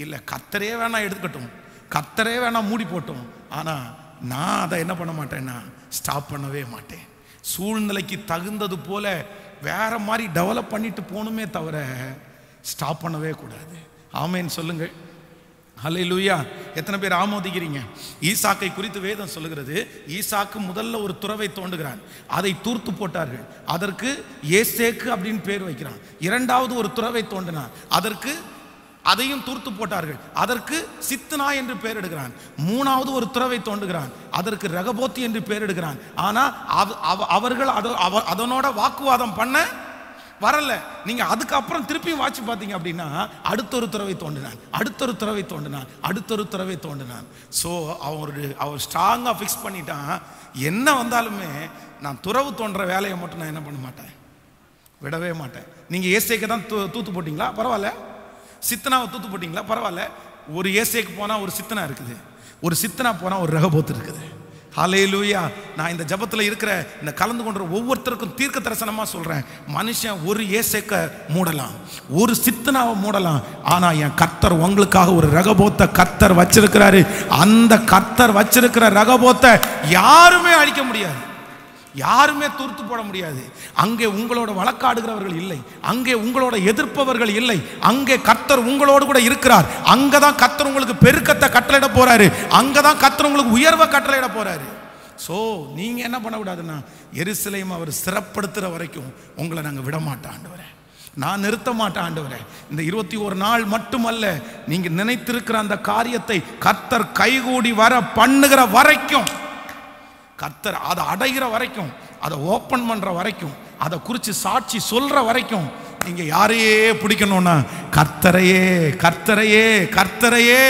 இல்லை கத்தரே வேணாம் எடுத்துக்கட்டும். கத்தரே வேணாம் மூடி போட்டும். ஆனால் நான் அதை என்ன பண்ண மாட்டேன்னா ஸ்டாப் பண்ணவே மாட்டேன். சூழ்நிலைக்கு தகுந்தது போல வேற மாதிரி டெவலப் பண்ணிட்டு போகணுமே தவிர ஸ்டாப் பண்ணவே கூடாது. ஆமேன்னு சொல்லுங்கள். ஹalleluya. எத்தனை பேர் ஆமோதிக்கிறீங்க? ஈசாக்கை குறித்து வேதம் சொல்லுகிறது ஈசாக்கு முதல்ல ஒரு துறவை தோண்டுகிறான். அதை தூர்த்து போட்டார்கள். அதற்கு ஏசேக்கு அப்படின்னு பேர் வைக்கிறான். இரண்டாவது ஒரு துறவை தோண்டினான். அதற்கு அதையும் தூர்த்து போட்டார்கள். அதற்கு சித்தனா என்று பெயரிடுகிறான் மூணாவது ஒரு துறவை தோண்டுகிறான். அதற்கு ரகபோத்தி என்று பெயரிடுகிறான் ஆனால் அவ- அவர்கள் அவ- அதனோட வாக்குவாதம் பண்ண வரல. நீங்க அதுக்கப்புறம் திருப்பியும் வாட்சி பார்த்தீங்க அப்படின்னா அடுத்தொரு துறவை தோண்டினான் அடுத்தொரு துறவை தோண்டினான் அடுத்தொரு துறவை தோண்டினான் ஸோ அவரு அவர் ஸ்ட்ராங்காக ஃபிக்ஸ் பண்ணிட்டான். என்ன வந்தாலுமே நான் துறவு தோன்ற வேலையை மட்டும் நான் என்ன பண்ண மாட்டேன்? விடவே மாட்டேன். நீங்கள் ஏசேக்கு தான் தூ தூத்து போட்டிங்களா? பரவாயில்ல. சித்தனாவை தூத்து போட்டிங்களா? பரவாயில்ல. ஒரு ஏசேக்கு போனால் ஒரு சித்தனா இருக்குது. ஒரு சித்தனா போனால் ஒரு ரகபோத்து இருக்குது. ஹalleluya. நான் இந்த ஜபத்தில் இருக்கிற இந்த கலந்து கொண்ட ஒவ்வொருத்தருக்கும் தீர்க்க தரிசனமாக சொல்கிறேன் மனுஷன் ஒரு ஏசேக்க மூடலாம் ஒரு சித்தனாவை மூடலாம். ஆனால் என் கர்த்தர் உங்களுக்காக ஒரு ரகபோத்த கர்த்தர் வச்சிருக்கிறாரு. அந்த கர்த்தர் வச்சிருக்கிற ரகபோத்தை யாருமே அழிக்க முடியாது. யாருமே தூர்த்து போட முடியாது. அங்கே உங்களோட வழக்காடுகிறவர்கள் இல்லை. அங்கே உங்களோட எதிர்ப்பவர்கள் இல்லை. அங்கே கத்தர் உங்களோடு கூட இருக்கிறார். அங்கதான் கத்தர் உங்களுக்கு பெருக்கத்தை கட்டளையிட போறாரு. அங்கதான் கத்தர் உங்களுக்கு உயர்வை கட்டளையிட போறாரு. ஸோ நீங்க என்ன பண்ணக்கூடாதுன்னா எரிசிலையும் அவர் சிறப்படுத்துகிற வரைக்கும் உங்களை நாங்கள் விட மாட்டோம் ஆண்டவரே. நான் நிறுத்த மாட்டேன் ஆண்டவரே. இந்த இருபத்தி ஒரு நாள் மட்டுமல்ல நீங்க நினைத்திருக்கிற அந்த காரியத்தை கர்த்தர் கைகூடி வர பண்ணுகிற வரைக்கும் கர்த்தர் அதை அடைகிற வரைக்கும் அதை ஓப்பன் பண்ணுற வரைக்கும் அதை குறித்து சாட்சி சொல்கிற வரைக்கும் நீங்கள் யாரையே பிடிக்கணும்னா கர்த்தரையே கர்த்தரையே கர்த்தரையே.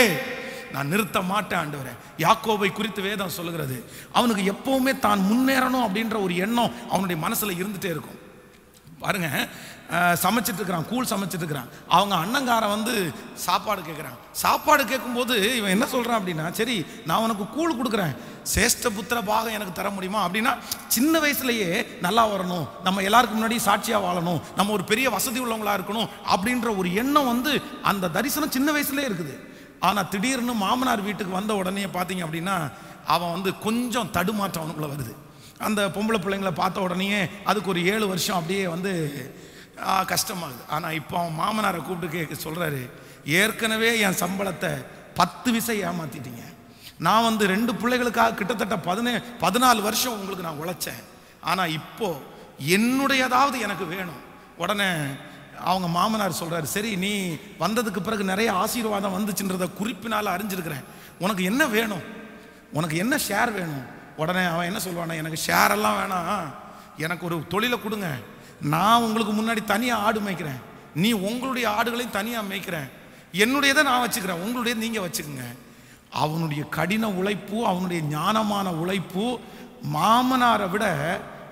நான் நிறுத்த மாட்டேன் ஆண்டவரே. யாக்கோவை குறித்து வேதம் சொல்லுகிறது. அவனுக்கு எப்பவுமே தான் முன்னேறணும் அப்படின்ற ஒரு எண்ணம் அவனுடைய மனசில் இருந்துகிட்டே இருக்கும். பாருங்க அஹ், சமைச்சிட்டு இருக்கிறான் கூழ் சமைச்சிட்டு இருக்கிறான் அவங்க அண்ணங்காரன் வந்து சாப்பாடு கேட்குறான் சாப்பாடு கேட்கும்போது இவன் என்ன சொல்கிறான் அப்படின்னா சரி நான் உனக்கு கூழ் கொடுக்குறேன். சேஷ்ட புத்திர பாகம் எனக்கு தர முடியுமா? அப்படின்னா சின்ன வயசுலேயே நல்லா வரணும். நம்ம எல்லாருக்கும் முன்னாடி சாட்சியாக வாழணும். நம்ம ஒரு பெரிய வசதி உள்ளவங்களாக இருக்கணும் அப்படின்ற ஒரு எண்ணம் வந்து அந்த தரிசனம் சின்ன வயசுலேயே இருக்குது. ஆனால் திடீர்னு மாமனார் வீட்டுக்கு வந்த உடனே பார்த்தீங்க அப்படின்னா அவன் வந்து கொஞ்சம் தடுமாற்றம் அவனுக்குள்ளே வருது. அந்த பொம்பளை பிள்ளைங்களை பார்த்த உடனே அதுக்கு ஒரு ஏழு வருஷம் அப்படியே வந்து கஷ்டமாகுது ஆனால் இப்போ அவன் மாமனாரை கூப்பிட்டு கேட்க சொல்கிறாரு ஏற்கனவே என் சம்பளத்தை பத்து விசை ஏமாத்திட்டீங்க. நான் வந்து ரெண்டு பிள்ளைகளுக்காக கிட்டத்தட்ட பதினே பதினாலு வருஷம் உங்களுக்கு நான் உழைச்சேன். ஆனால் இப்போது என்னுடையதாவது எனக்கு வேணும். உடனே அவங்க மாமனார் சொல்கிறாரு சரி நீ வந்ததுக்கு பிறகு நிறைய ஆசீர்வாதம் வந்துச்சுன்றத குறிப்பினால் அறிஞ்சிருக்கிறேன். உனக்கு என்ன வேணும்? உனக்கு என்ன ஷேர் வேணும்? உடனே அவன் என்ன சொல்லுவானா எனக்கு ஷேர் எல்லாம் வேணாம். எனக்கு ஒரு தொழிலை கொடுங்க. நான் உங்களுக்கு முன்னாடி தனியாக ஆடு மேய்க்கிறேன். நீ உங்களுடைய ஆடுகளையும் தனியாக மேய்க்கிறேன். என்னுடையதை நான் வச்சுக்கிறேன். உங்களுடைய நீங்கள் வச்சுக்கோங்க. அவனுடைய கடின உழைப்பு அவனுடைய ஞானமான உழைப்பு மாமனாரை விட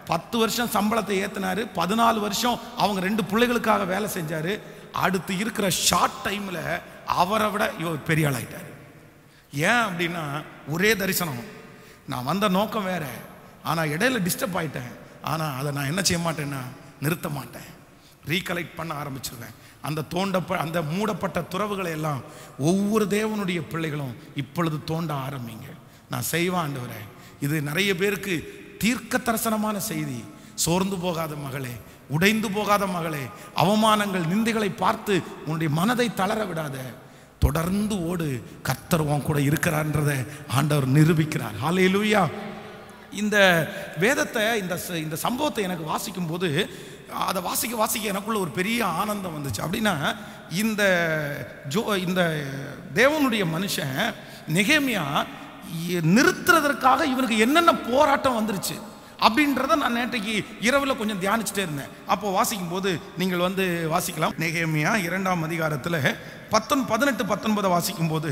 பத்து வருஷம் சம்பளத்தை ஏற்றினாரு பதினாலு வருஷம் அவங்க ரெண்டு பிள்ளைகளுக்காக வேலை செஞ்சார். அடுத்து இருக்கிற ஷார்ட் டைமில் அவரை விட இவர் பெரிய ஆளாயிட்டார் ஏன் அப்படின்னா ஒரே தரிசனம். நான் வந்த நோக்கம் வேற. ஆனால் இடையில டிஸ்டர்ப் ஆயிட்டேன். ஆனால் அதை நான் என்ன செய்ய மாட்டேன்னா நிறுத்த மாட்டேன். ரீகலெக்ட் பண்ண ஆரம்பிச்சிருவேன். அந்த தோண்டப்ப அந்த மூடப்பட்ட துறவுகளை எல்லாம் ஒவ்வொரு தேவனுடைய பிள்ளைகளும் இப்பொழுது தோண்ட ஆரம்பிங்க. நான் செய்வேன் இது நிறைய பேருக்கு தீர்க்க தரிசனமான செய்தி. சோர்ந்து போகாத மகளே உடைந்து போகாத மகளே அவமானங்கள் நிந்தைகளை பார்த்து உன்னுடைய மனதை தளர விடாத. தொடர்ந்து ஓடு. கத்தர் உன் கூட இருக்கிறார்ன்றதை ஆண்டவர் நிரூபிக்கிறார். ஹalleluya இந்த வேதத்தை இந்த இந்த சம்பவத்தை எனக்கு வாசிக்கும் போது அதை வாசிக்க வாசிக்க எனக்குள்ள ஒரு பெரிய ஆனந்தம் வந்துச்சு. அப்படின்னா இந்த ஜோ இந்த தேவனுடைய மனுஷன் நெகேமியா நிறுத்துறதற்காக இவனுக்கு என்னென்ன போராட்டம் வந்துருச்சு அப்படின்றத நான் நேற்றைக்கு இரவில் கொஞ்சம் தியானிச்சுட்டே இருந்தேன். அப்போ வாசிக்கும் போது நீங்கள் வந்து வாசிக்கலாம். நெகேமியா இரண்டாம் அதிகாரத்தில் பத்தொன் பதினெட்டு பத்தொன்பதை வாசிக்கும் போது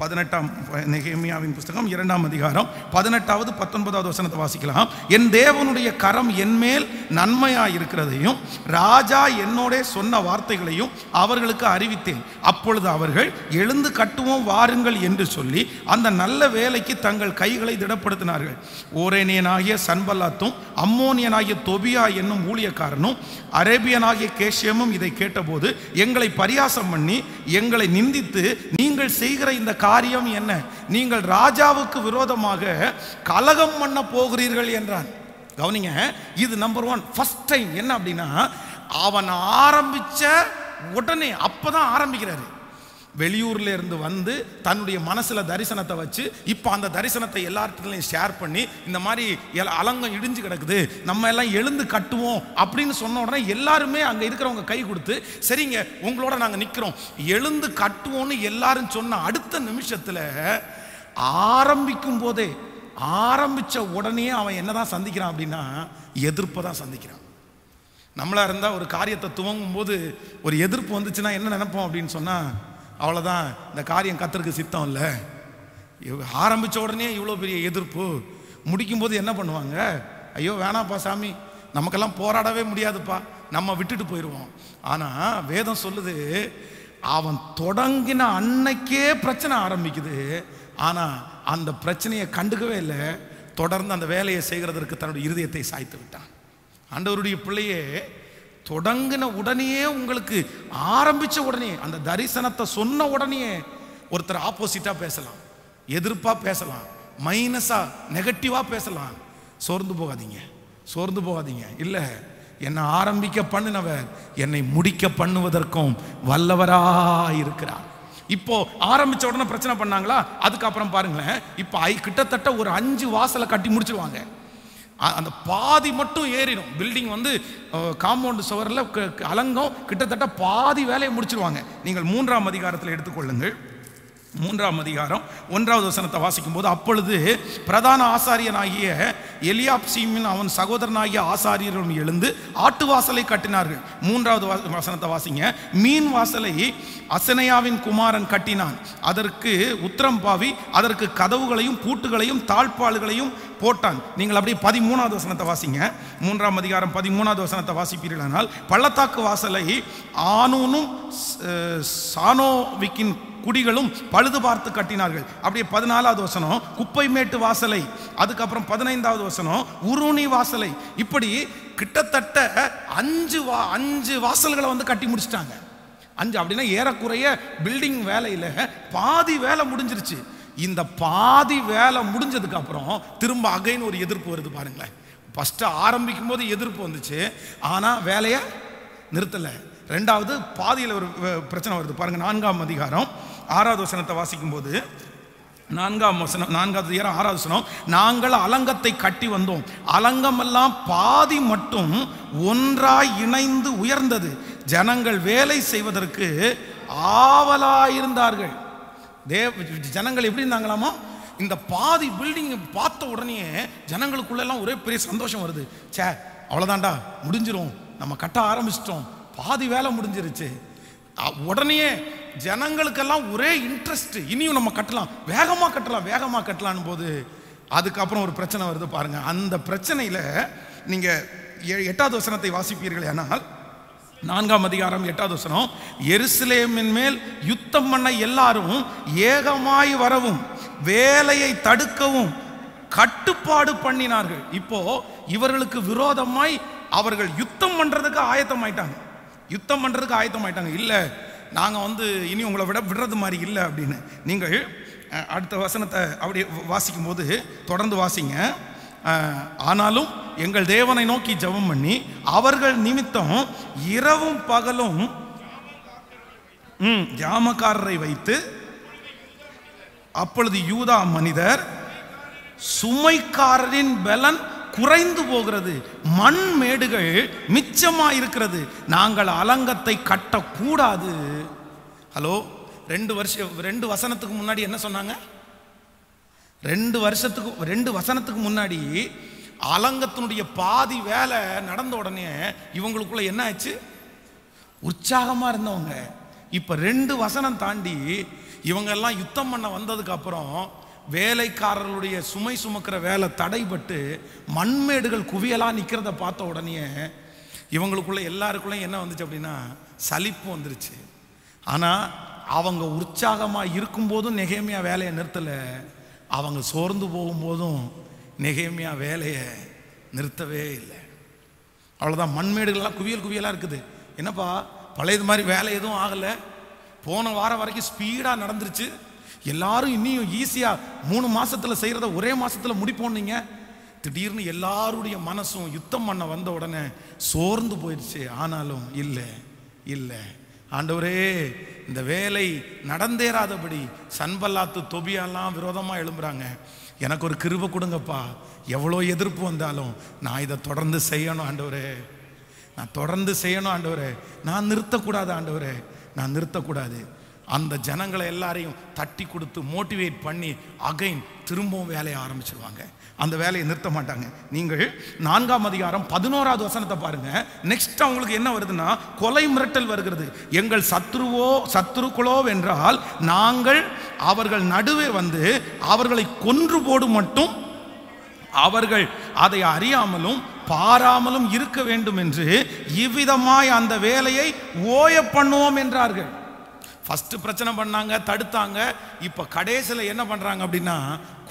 பதினெட்டாம் நெகேமியாவின் புஸ்தகம் இரண்டாம் அதிகாரம் பதினெட்டாவது பத்தொன்பதாவது வசனத்தை வாசிக்கலாம். என் தேவனுடைய கரம் என்மேல் நன்மையாக இருக்கிறதையும் ராஜா என்னோடே சொன்ன வார்த்தைகளையும் அவர்களுக்கு அறிவித்தேன். அப்பொழுது அவர்கள் எழுந்து கட்டுவோம் வாருங்கள் என்று சொல்லி அந்த நல்ல வேலைக்கு தங்கள் கைகளை திடப்படுத்தினார்கள். ஓரேனியனாகிய சன்பல்லாத்தும் அம்மோனியனாகிய தொபியா என்னும் ஊழியக்காரனும் அரேபியனாகிய கேஷியமும் இதை கேட்டபோது எங்களை பரியாசம் பண்ணி எங்களை நிந்தித்து நீங்கள் செய்கிற இந்த காரியம் என்ன? நீங்கள் ராஜாவுக்கு விரோதமாக கலகம் பண்ண போகிறீர்கள் என்றான். கவனிங்க இது நம்பர் ஒன் ஃபஸ்ட் டைம் என்ன அப்படின்னா அவன் ஆரம்பித்த உடனே அப்போ தான் ஆரம்பிக்கிறாரு. வெளியூர்ல இருந்து வந்து தன்னுடைய மனசுல தரிசனத்தை வச்சு இப்போ அந்த தரிசனத்தை எல்லார்கிட்டையும் ஷேர் பண்ணி இந்த மாதிரி எல- அலங்கம் இடிஞ்சு கிடக்குது நம்ம எல்லாம் எழுந்து கட்டுவோம் அப்படின்னு சொன்ன உடனே எல்லாருமே அங்க இருக்கிறவங்க கை கொடுத்து சரிங்க உங்களோட நாங்க நிக்கிறோம். எழுந்து கட்டுவோம்னு எல்லாரும் சொன்ன அடுத்த நிமிஷத்துல ஆரம்பிக்கும் போதே ஆரம்பிச்ச உடனே அவன் என்னதான் சந்திக்கிறான் அப்படின்னா எதிர்ப்பை தான் சந்திக்கிறான். நம்மளா இருந்தால் ஒரு காரியத்தை துவங்கும் போது ஒரு எதிர்ப்பு வந்துச்சுன்னா என்ன நினைப்போம் அப்படின்னு சொன்னால் அவ்வளோதான் இந்த காரியம் கத்தருக்கு சித்தம் இல்லை ஆரம்பித்த உடனே இவ்வளோ பெரிய எதிர்ப்பு. முடிக்கும் போது என்ன பண்ணுவாங்க? ஐயோ வேணாப்பா சாமி. நமக்கெல்லாம் போராடவே முடியாதுப்பா. நம்ம விட்டுட்டு போயிடுவோம் ஆனால் வேதம் சொல்லுது அவன் தொடங்கின அன்னைக்கே பிரச்சனை ஆரம்பிக்குது. ஆனால் அந்த பிரச்சனையை கண்டுக்கவே இல்லை. தொடர்ந்து அந்த வேலையை செய்கிறதற்கு தன்னுடைய இருதயத்தை சாய்த்து விட்டான். ஆண்டவருடைய பிள்ளையே தொடங்கின உடனேயே உங்களுக்கு ஆரம்பிச்ச உடனே அந்த தரிசனத்தை சொன்ன உடனே ஒருத்தர் ஆப்போசிட்டாக பேசலாம் எதிர்ப்பாக பேசலாம் மைனஸாக நெகட்டிவாக பேசலாம். சோர்ந்து போகாதீங்க சோர்ந்து போகாதீங்க. இல்லை என்னை ஆரம்பிக்க பண்ணினவர் என்னை முடிக்க பண்ணுவதற்கும் வல்லவராக இருக்கிறார். இப்போ ஆரம்பிச்ச உடனே பிரச்சனை பண்ணாங்களா? அதுக்கப்புறம் பாருங்களேன் இப்போ ஐ கிட்டத்தட்ட ஒரு அஞ்சு வாசலை கட்டி முடிச்சிருவாங்க. அந்த பாதி மட்டும் ஏறிடும். பில்டிங் வந்து காம்பவுண்ட் சுவரில் அலங்கம். கிட்டத்தட்ட பாதி வேலையை முடிச்சிருவாங்க. நீங்கள் மூன்றாம் அதிகாரத்தில் எடுத்துக்கொள்ளுங்கள். மூன்றாம் அதிகாரம் ஒன்றாவது வசனத்தை வாசிக்கும் போது அப்பொழுது பிரதான ஆசாரியனாகிய எலியாப்சீமின் அவன் சகோதரனாகிய ஆசாரியரும் எழுந்து ஆட்டு வாசலை கட்டினார்கள். மூன்றாவது வசனத்தை வாசிங்க. மீன் வாசலை அசனையாவின் குமாரன் கட்டினான். அதற்கு உத்தரம் பாவி அதற்கு கதவுகளையும் பூட்டுகளையும் தாழ்பால்களையும் போட்டான். நீங்கள் அப்படியே பதிமூணாவது வசனத்தை வாசிங்க. மூன்றாம் அதிகாரம் பதிமூணாவது வசனத்தை வாசிப்பீர்களானால் பள்ளத்தாக்கு வாசலை ஆனூனும் சானோவிக்கின் குடிகளும் பழுது பார்த்து கட்டினார்கள். அப்படியே பதினாலாவது வசனம் குப்பை மேட்டு வாசலை. அதுக்கப்புறம் பதினைந்தாவது வசனம் உருணி வாசலை. இப்படி கிட்டத்தட்ட அஞ்சு வா அஞ்சு வாசல்களை வந்து கட்டி முடிச்சிட்டாங்க. அஞ்சு அப்படின்னா ஏறக்குறைய பில்டிங் வேலையில் பாதி வேலை முடிஞ்சிருச்சு. இந்த பாதி வேலை முடிஞ்சதுக்கு அப்புறம் திரும்ப அகைன்னு ஒரு எதிர்ப்பு வருது பாருங்களேன். ஃபஸ்ட்டு ஆரம்பிக்கும் போது எதிர்ப்பு வந்துச்சு. ஆனால் வேலையை நிறுத்தலை. ரெண்டாவது பாதியில் ஒரு பிரச்சனை வருது. பாருங்கள் நான்காம் அதிகாரம். ஆறாவது வசனத்தை வாசிக்கும் போது நான்காம் வசனம் நான்காவது ஏற ஆறாவது வசனம் நாங்கள் அலங்கத்தை கட்டி வந்தோம். அலங்கமெல்லாம் பாதி மட்டும் ஒன்றாய் இணைந்து உயர்ந்தது. ஜனங்கள் வேலை செய்வதற்கு ஆவலாயிருந்தார்கள். தேவ ஜனங்கள் எப்படி இருந்தாங்களாமா? இந்த பாதி பில்டிங் பார்த்த உடனே ஜனங்களுக்குள்ளெல்லாம் ஒரே பெரிய சந்தோஷம் வருது. ச்சே அவ்வளோதான்டா முடிஞ்சிரும். நம்ம கட்ட ஆரம்பிச்சிட்டோம். பாதி வேலை முடிஞ்சிருச்சு. உடனே ஜனங்களுக்கெல்லாம் ஒரே இன்ட்ரெஸ்ட் இனியும் நம்ம கட்டலாம். வேகமாக கட்டலாம் வேகமாக கட்டலான்னு போது அதுக்கப்புறம் ஒரு பிரச்சனை வருது பாருங்க. அந்த பிரச்சனையில் நீங்கள் எட்டாவது வசனத்தை வாசிப்பீர்கள் ஆனால் நான்காம் அதிகாரம் எட்டாவது வசனம் எருசலேமின் மேல் யுத்தம் பண்ண எல்லாரும் ஏகமாய் வரவும் வேலையை தடுக்கவும் கட்டுப்பாடு பண்ணினார்கள். இப்போ இவர்களுக்கு விரோதமாய் அவர்கள் யுத்தம் பண்றதுக்கு ஆயத்தமாயிட்டாங்க. யுத்தம் பண்றதுக்கு ஆயத்தமாயிட்டாங்க. இல்லை நாங்கள் வந்து இனி உங்களை விட விடுறது மாதிரி இல்லை அப்படின்னு. நீங்கள் அடுத்த வசனத்தை அப்படி வாசிக்கும் போது தொடர்ந்து வாசிங்க. ஆனாலும் எங்கள் தேவனை நோக்கி ஜெபம் பண்ணி அவர்கள் நிமித்தம் இரவும் பகலும் ம், ஜாமக்காரரை வைத்து அப்பொழுது யூதா மனிதர் சுமைக்காரரின் பலன் குறைந்து போகிறது. மண் மேடுகள் மிச்சமாக இருக்கிறது நாங்கள் அலங்கத்தை கட்டக்கூடாது. ஹலோ ரெண்டு வருஷம் ரெண்டு வசனத்துக்கு முன்னாடி என்ன சொன்னாங்க? ரெண்டு வருஷத்துக்கு ரெண்டு வசனத்துக்கு முன்னாடி அலங்கத்தினுடைய பாதி வேலை நடந்த உடனே இவங்களுக்குள்ள என்ன ஆச்சு உற்சாகமாக இருந்தவங்க. இப்போ ரெண்டு வசனம் தாண்டி இவங்க எல்லாம் யுத்தம் பண்ண வந்ததுக்கு அப்புறம் வேலைக்காரர்களுடைய சுமை சுமக்கிற வேலை தடைபட்டு மண்மேடுகள் குவியலாக நிற்கிறத பார்த்த உடனே இவங்களுக்குள்ள எல்லாருக்குள்ளேயும் என்ன வந்துச்சு அப்படின்னா சலிப்பு வந்துருச்சு. ஆனால் அவங்க உற்சாகமாக இருக்கும்போதும் நெகேமியா வேலையை நிறுத்தலை. அவங்க சோர்ந்து போகும்போதும் நெகேமியா வேலையை நிறுத்தவே இல்லை. அவ்வளோதான் மண்மேடுகள்லாம் குவியல் குவியலாக இருக்குது. என்னப்பா பழையது மாதிரி வேலை எதுவும் ஆகலை. போன வாரம் வரைக்கும் ஸ்பீடாக நடந்துருச்சு. எல்லாரும் இன்னும் ஈஸியாக மூணு மாசத்துல செய்கிறத ஒரே மாசத்துல முடிப்போம் நீங்க. திடீர்னு எல்லாருடைய மனசும் யுத்தம் பண்ண வந்த உடனே சோர்ந்து போயிடுச்சு. ஆனாலும் இல்லை இல்லை. ஆண்டவரே இந்த வேலை நடந்தேறாதபடி சன்பல்லாத்து தொபியெல்லாம் விரோதமாக எழும்புறாங்க. எனக்கு ஒரு கிருப கொடுங்கப்பா. எவ்வளோ எதிர்ப்பு வந்தாலும் நான் இதை தொடர்ந்து செய்யணும் ஆண்டவரே. நான் தொடர்ந்து செய்யணும் ஆண்டவரே. நான் நிறுத்தக்கூடாது ஆண்டவரே. நான் நிறுத்தக்கூடாது. அந்த ஜனங்களை எல்லாரையும் தட்டி கொடுத்து மோட்டிவேட் பண்ணி அகைன் திரும்பவும் வேலையை ஆரம்பிச்சிருவாங்க. அந்த வேலையை நிறுத்த மாட்டாங்க. நீங்கள் நான்காம் அதிகாரம் பதினோராவது வசனத்தை பாருங்க. நெக்ஸ்ட் அவங்களுக்கு என்ன வருதுன்னா கொலை மிரட்டல் வருகிறது. எங்கள் சத்ருவோ சத்ருக்களோ என்றால் நாங்கள் அவர்கள் நடுவே வந்து அவர்களை கொன்று போடும் மட்டும் அவர்கள் அதை அறியாமலும் பாராமலும் இருக்க வேண்டும் என்று இவ்விதமாய் அந்த வேலையை ஓய பண்ணுவோம் என்றார்கள். ஃபஸ்ட்டு பிரச்சனை பண்ணாங்க தடுத்தாங்க. இப்போ கடைசியில் என்ன பண்ணுறாங்க அப்படின்னா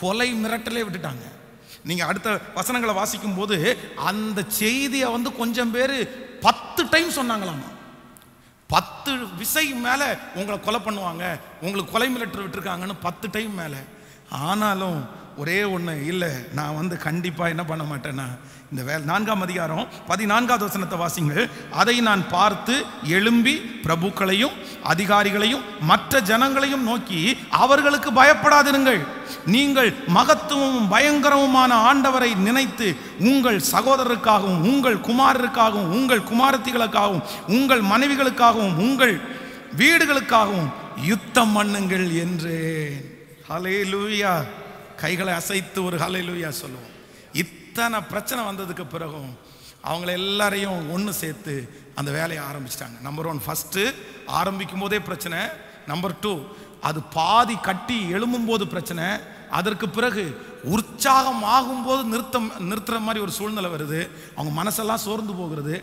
கொலை மிரட்டலே விட்டுட்டாங்க. நீங்கள் அடுத்த வசனங்களை வாசிக்கும் போது அந்த செய்தியை வந்து கொஞ்சம் பேர் பத்து டைம் சொன்னாங்களாமா. பத்து விசை மேலே உங்களை கொலை பண்ணுவாங்க உங்களுக்கு கொலை மிரட்டல் விட்டுருக்காங்கன்னு பத்து டைம் மேலே. ஆனாலும் ஒரே ஒன்று இல்லை நான் வந்து கண்டிப்பாக என்ன பண்ண மாட்டேன்னா இந்த வேலை நான்காம் அதிகாரம் பதினான்காவது வசனத்தை வாசிங்கள் அதை நான் பார்த்து எழும்பி பிரபுக்களையும் அதிகாரிகளையும் மற்ற ஜனங்களையும் நோக்கி அவர்களுக்கு பயப்படாதிருங்கள். நீங்கள் மகத்துவமும் பயங்கரமுமான ஆண்டவரை நினைத்து உங்கள் சகோதரருக்காகவும் உங்கள் குமாரருக்காகவும் உங்கள் குமாரத்திகளுக்காகவும் உங்கள் மனைவிகளுக்காகவும் உங்கள் வீடுகளுக்காகவும் யுத்தம் பண்ணுங்கள் என்றேன். லூயா கைகளை அசைத்து ஒரு ஹலையிலுயா சொல்லுவோம். இத்தனை பிரச்சனை வந்ததுக்கு பிறகும் அவங்கள எல்லாரையும் ஒன்று சேர்த்து அந்த வேலையை ஆரம்பிச்சிட்டாங்க. நம்பர் ஒன் ஃபஸ்ட்டு ஆரம்பிக்கும் போதே பிரச்சனை. நம்பர் டூ அது பாதி கட்டி எழும்பும் போது பிரச்சனை. அதற்கு பிறகு உற்சாகம் ஆகும்போது நிறுத்தம் நிறுத்துற மாதிரி ஒரு சூழ்நிலை வருது. அவங்க மனசெல்லாம் சோர்ந்து போகிறது.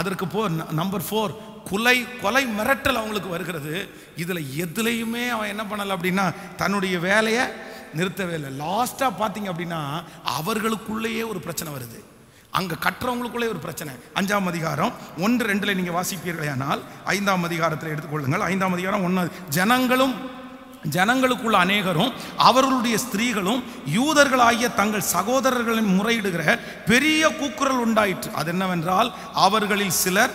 அதற்கு போ நம்பர் ஃபோர் குலை கொலை மிரட்டல் அவங்களுக்கு வருகிறது. இதில் எதுலேயுமே அவன் என்ன பண்ணலை அப்படின்னா தன்னுடைய வேலையை நிறுத்தவே இல்லை. லாஸ்ட்டாக பார்த்தீங்க அப்படின்னா அவர்களுக்குள்ளேயே ஒரு பிரச்சனை வருது. அங்கே கட்டுறவங்களுக்குள்ளே ஒரு பிரச்சனை. அஞ்சாம் அதிகாரம் ஒன்று ரெண்டில் நீங்கள் வாசிப்பீர்களேயானால் ஐந்தாம் அதிகாரத்தில் எடுத்துக்கொள்ளுங்கள் ஐந்தாம் அதிகாரம் ஒன்று ஜனங்களும் ஜனங்களுக்குள்ள அநேகரும் அவர்களுடைய ஸ்திரீகளும் யூதர்களாகிய தங்கள் சகோதரர்களின் முறையிடுகிற பெரிய கூக்குரல் உண்டாயிற்று. அது என்னவென்றால் அவர்களில் சிலர்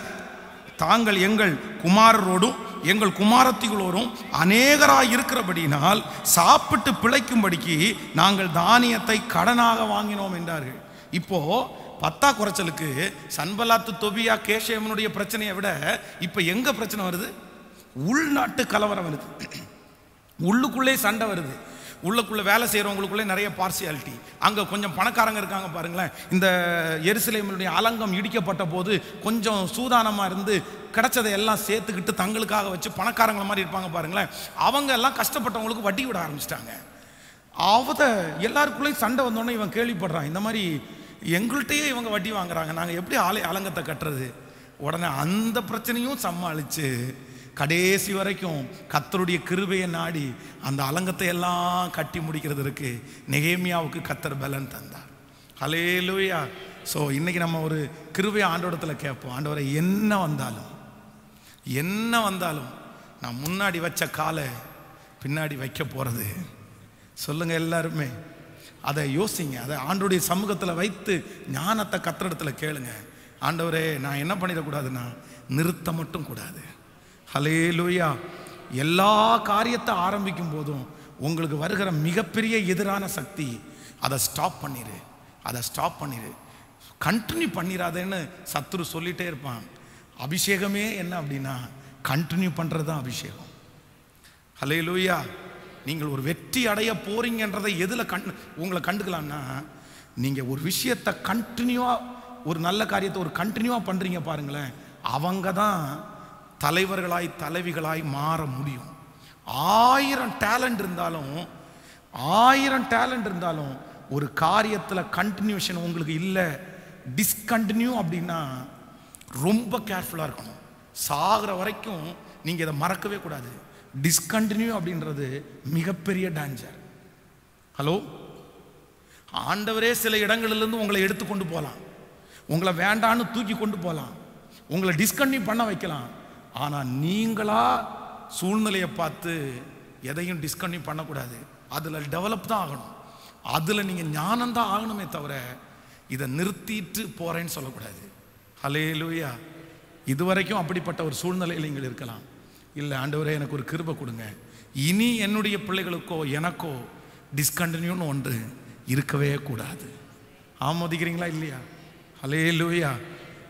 தாங்கள் எங்கள் குமாரரோடும் எங்கள் குமாரத்திகளோரும் அநேகராக இருக்கிறபடியினால் சாப்பிட்டு பிழைக்கும்படிக்கு நாங்கள் தானியத்தை கடனாக வாங்கினோம் என்றார்கள். இப்போ பத்தா குறைச்சலுக்கு சன்பலாத்து தொபியா கேஷேமனுடைய பிரச்சனையை விட இப்போ எங்கே பிரச்சனை வருது? உள்நாட்டு கலவரம் வருது. உள்ளுக்குள்ளே சண்டை வருது. உள்ளக்குள்ளே வேலை செய்கிறவங்களுக்குள்ளே நிறைய பார்சியாலிட்டி அங்கே கொஞ்சம் பணக்காரங்க இருக்காங்க பாருங்களேன். இந்த எருசலேமினுடைய அலங்கம் இடிக்கப்பட்ட போது கொஞ்சம் சூதானமாக இருந்து கிடைச்சதை எல்லாம் சேர்த்துக்கிட்டு தங்களுக்காக வச்சு பணக்காரங்கள மாதிரி இருப்பாங்க பாருங்களேன். அவங்க எல்லாம் கஷ்டப்பட்டவங்களுக்கு வட்டி விட ஆரம்பிச்சிட்டாங்க. அவத எல்லாருக்குள்ளேயும் சண்டை வந்தோடனே இவன் கேள்விப்படுறான். இந்த மாதிரி எங்கள்கிட்டயே இவங்க வட்டி வாங்குறாங்க. நாங்கள் எப்படி ஆலை அலங்கத்தை கட்டுறது? உடனே அந்த பிரச்சனையும் சமாளிச்சு கடைசி வரைக்கும் கத்தருடைய கிருபையை நாடி அந்த அலங்கத்தை எல்லாம் கட்டி முடிக்கிறதுக்கு நெகேமியாவுக்கு கத்தர் பலன் தந்தார். ஹலே லூயா ஸோ இன்னைக்கு நம்ம ஒரு கிருபை ஆண்டோடத்தில் கேட்போம். ஆண்டவரை என்ன வந்தாலும் என்ன வந்தாலும் நான் முன்னாடி வச்ச காலை பின்னாடி வைக்க போகிறது சொல்லுங்கள் எல்லாருமே. அதை யோசிங்க. அதை ஆண்டோடைய சமூகத்தில் வைத்து ஞானத்தை கத்திரத்தில் கேளுங்க. ஆண்டவரே நான் என்ன பண்ணிடக்கூடாதுன்னா நிறுத்த மட்டும் கூடாது. ஹலே லூயா எல்லா காரியத்தை ஆரம்பிக்கும் போதும் உங்களுக்கு வருகிற மிகப்பெரிய எதிரான சக்தி அதை ஸ்டாப் பண்ணிடு அதை ஸ்டாப் பண்ணிடு கண்டினியூ பண்ணிடாதேன்னு சத்துரு சொல்லிட்டே இருப்பான். அபிஷேகமே என்ன அப்படின்னா கண்டினியூ பண்ணுறது தான் அபிஷேகம். ஹலே லூயா நீங்கள் ஒரு வெற்றி அடைய போறீங்கன்றதை எதில் கண் உங்களை கண்டுக்கலாம்னா நீங்கள் ஒரு விஷயத்தை கண்டினியூவாக ஒரு நல்ல காரியத்தை ஒரு கண்டினியூவாக பண்ணுறீங்க பாருங்களேன். அவங்க தான் தலைவர்களாய் தலைவிகளாய் மாற முடியும். ஆயிரம் டேலண்ட் இருந்தாலும் ஆயிரம் டேலண்ட் இருந்தாலும் ஒரு காரியத்தில் கண்டினியூஷன் உங்களுக்கு இல்லை டிஸ்கண்டினியூ அப்படின்னா ரொம்ப கேர்ஃபுல்லாக இருக்கணும். சாகிற வரைக்கும் நீங்கள் இதை மறக்கவே கூடாது. டிஸ்கண்டினியூ அப்படின்றது மிகப்பெரிய டேஞ்சர் ஹலோ ஆண்டவரே சில இடங்கள்லேருந்து உங்களை எடுத்து கொண்டு போகலாம் உங்களை வேண்டான்னு தூக்கி கொண்டு போகலாம் உங்களை டிஸ்கண்டினியூ பண்ண வைக்கலாம். ஆனால் நீங்களா சூழ்நிலையை பார்த்து எதையும் டிஸ்கண்டினியூ பண்ணக்கூடாது. அதில் டெவலப் தான் ஆகணும். அதில் நீங்கள் ஞானம் தான் ஆகணுமே தவிர இதை நிறுத்திட்டு போகிறேன்னு சொல்லக்கூடாது. ஹலே லூயா இதுவரைக்கும் அப்படிப்பட்ட ஒரு சூழ்நிலையில் நீங்கள் இருக்கலாம். இல்லை ஆண்டவரே எனக்கு ஒரு கிருபை கொடுங்க. இனி என்னுடைய பிள்ளைகளுக்கோ எனக்கோ டிஸ்கண்டினியூன்னு ஒன்று இருக்கவே கூடாது. ஆமோதிக்கிறீங்களா இல்லையா? ஹலே லூயா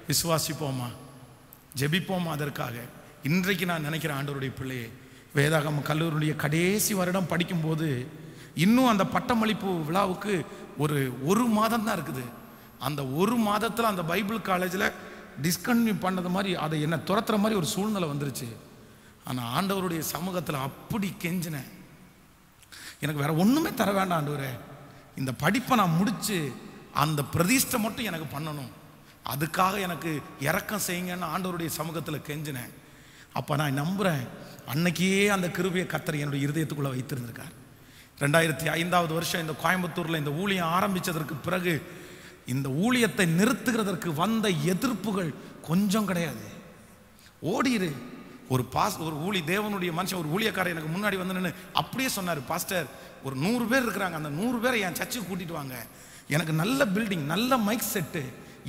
விசுவாசிப்போமா? ஜெபிப்போமா அதற்காக? இன்றைக்கு நான் நினைக்கிறேன் ஆண்டவருடைய பிள்ளையே வேதாகம் கல்லூரியுடைய கடைசி வருடம் படிக்கும்போது இன்னும் அந்த பட்டமளிப்பு விழாவுக்கு ஒரு ஒரு மாதம் தான் இருக்குது. அந்த ஒரு மாதத்தில் அந்த பைபிள் காலேஜில் டிஸ்கன்டினியூ பண்ணது மாதிரி அதை என்ன துரத்துற மாதிரி ஒரு சூழ்நிலை வந்துருச்சு. ஆனால் ஆண்டவருடைய சமூகத்தில் அப்படி கெஞ்சினேன். எனக்கு வேற ஒன்றுமே தர வேண்டாம் ஆண்டவரே. இந்த படிப்பை நான் முடித்து அந்த பிரதிஷ்டை மட்டும் எனக்கு பண்ணணும். அதுக்காக எனக்கு இறக்கம் செய்யுங்கன்னு ஆண்டவருடைய சமூகத்தில் கெஞ்சினேன். அப்போ நான் நம்புகிறேன் அன்னைக்கே அந்த கிருபையை கத்தர் என்னுடைய இருதயத்துக்குள்ளே வைத்திருந்திருக்கார். ரெண்டாயிரத்தி ஐந்தாவது வருஷம் இந்த கோயம்புத்தூரில் இந்த ஊழியம் ஆரம்பித்ததற்கு பிறகு இந்த ஊழியத்தை நிறுத்துகிறதற்கு வந்த எதிர்ப்புகள் கொஞ்சம் கிடையாது. ஓடிடு ஒரு பாஸ் ஒரு ஊழி தேவனுடைய மனுஷன் ஒரு ஊழியக்காரர் எனக்கு முன்னாடி வந்து நின்று அப்படியே சொன்னார் பாஸ்டர் ஒரு நூறு பேர் இருக்கிறாங்க. அந்த நூறு பேரை என் சர்ச்சுக்கு கூட்டிட்டு வாங்க. எனக்கு நல்ல பில்டிங் நல்ல மைக் செட்டு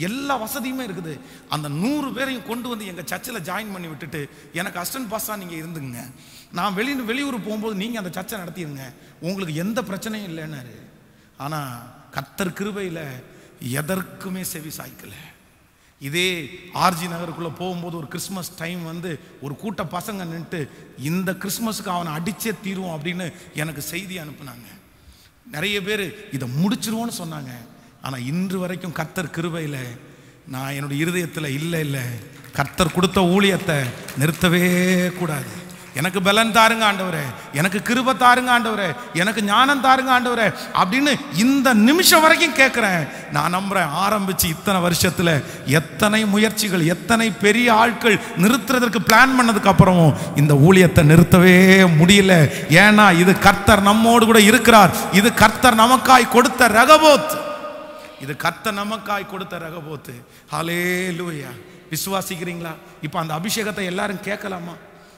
எல்லா வசதியுமே இருக்குது. அந்த நூறு பேரையும் கொண்டு வந்து எங்கள் சர்ச்சில் ஜாயின் பண்ணி விட்டுட்டு எனக்கு அஸ்டன் பாஸ்டாக நீங்கள் இருந்துங்க. நான் வெளி வெளியூர் போகும்போது நீங்கள் அந்த சர்ச்சை நடத்திடுங்க உங்களுக்கு எந்த பிரச்சனையும் இல்லைன்னாரு. ஆனால் கத்தர் கிருபையில் எதற்குமே செவி சாய்க்கலை. இதே ஆர்ஜி நகருக்குள்ளே போகும்போது ஒரு கிறிஸ்மஸ் டைம் வந்து ஒரு கூட்ட பசங்க நின்றுட்டு இந்த கிறிஸ்மஸுக்கு அவனை அடித்தே தீருவோம் அப்படின்னு எனக்கு செய்தி அனுப்புனாங்க. நிறைய பேர் இதை முடிச்சிருவோன்னு சொன்னாங்க. ஆனால் இன்று வரைக்கும் கர்த்தர் கிருபையில் நான் என்னுடைய இருதயத்தில் இல்லை இல்லை. கர்த்தர் கொடுத்த ஊழியத்தை நிறுத்தவே கூடாது. எனக்கு பலன் தாருங்க ஆண்டவரே. எனக்கு கிருப தாருங்க ஆண்டவரே. எனக்கு ஞானம் தாருங்க ஆண்டவரே. அப்படின்னு இந்த நிமிஷம் வரைக்கும் கேட்குறேன் நான் நம்புறேன் ஆரம்பிச்சு இத்தனை வருஷத்தில் எத்தனை முயற்சிகள் எத்தனை பெரிய ஆட்கள் நிறுத்துறதற்கு பிளான் பண்ணதுக்கு அப்புறமும் இந்த ஊழியத்தை நிறுத்தவே முடியல. ஏன்னா இது கர்த்தர் நம்மோடு கூட இருக்கிறார். இது கர்த்தர் நமக்காய் கொடுத்த ரகபோத். இது கத்த நமக்காய் கொடுத்த ரகபோத்து. ஹலே லூயா விசுவாசிக்கிறீங்களா? இப்போ அந்த அபிஷேகத்தை எல்லாரும் கேட்கலாமா?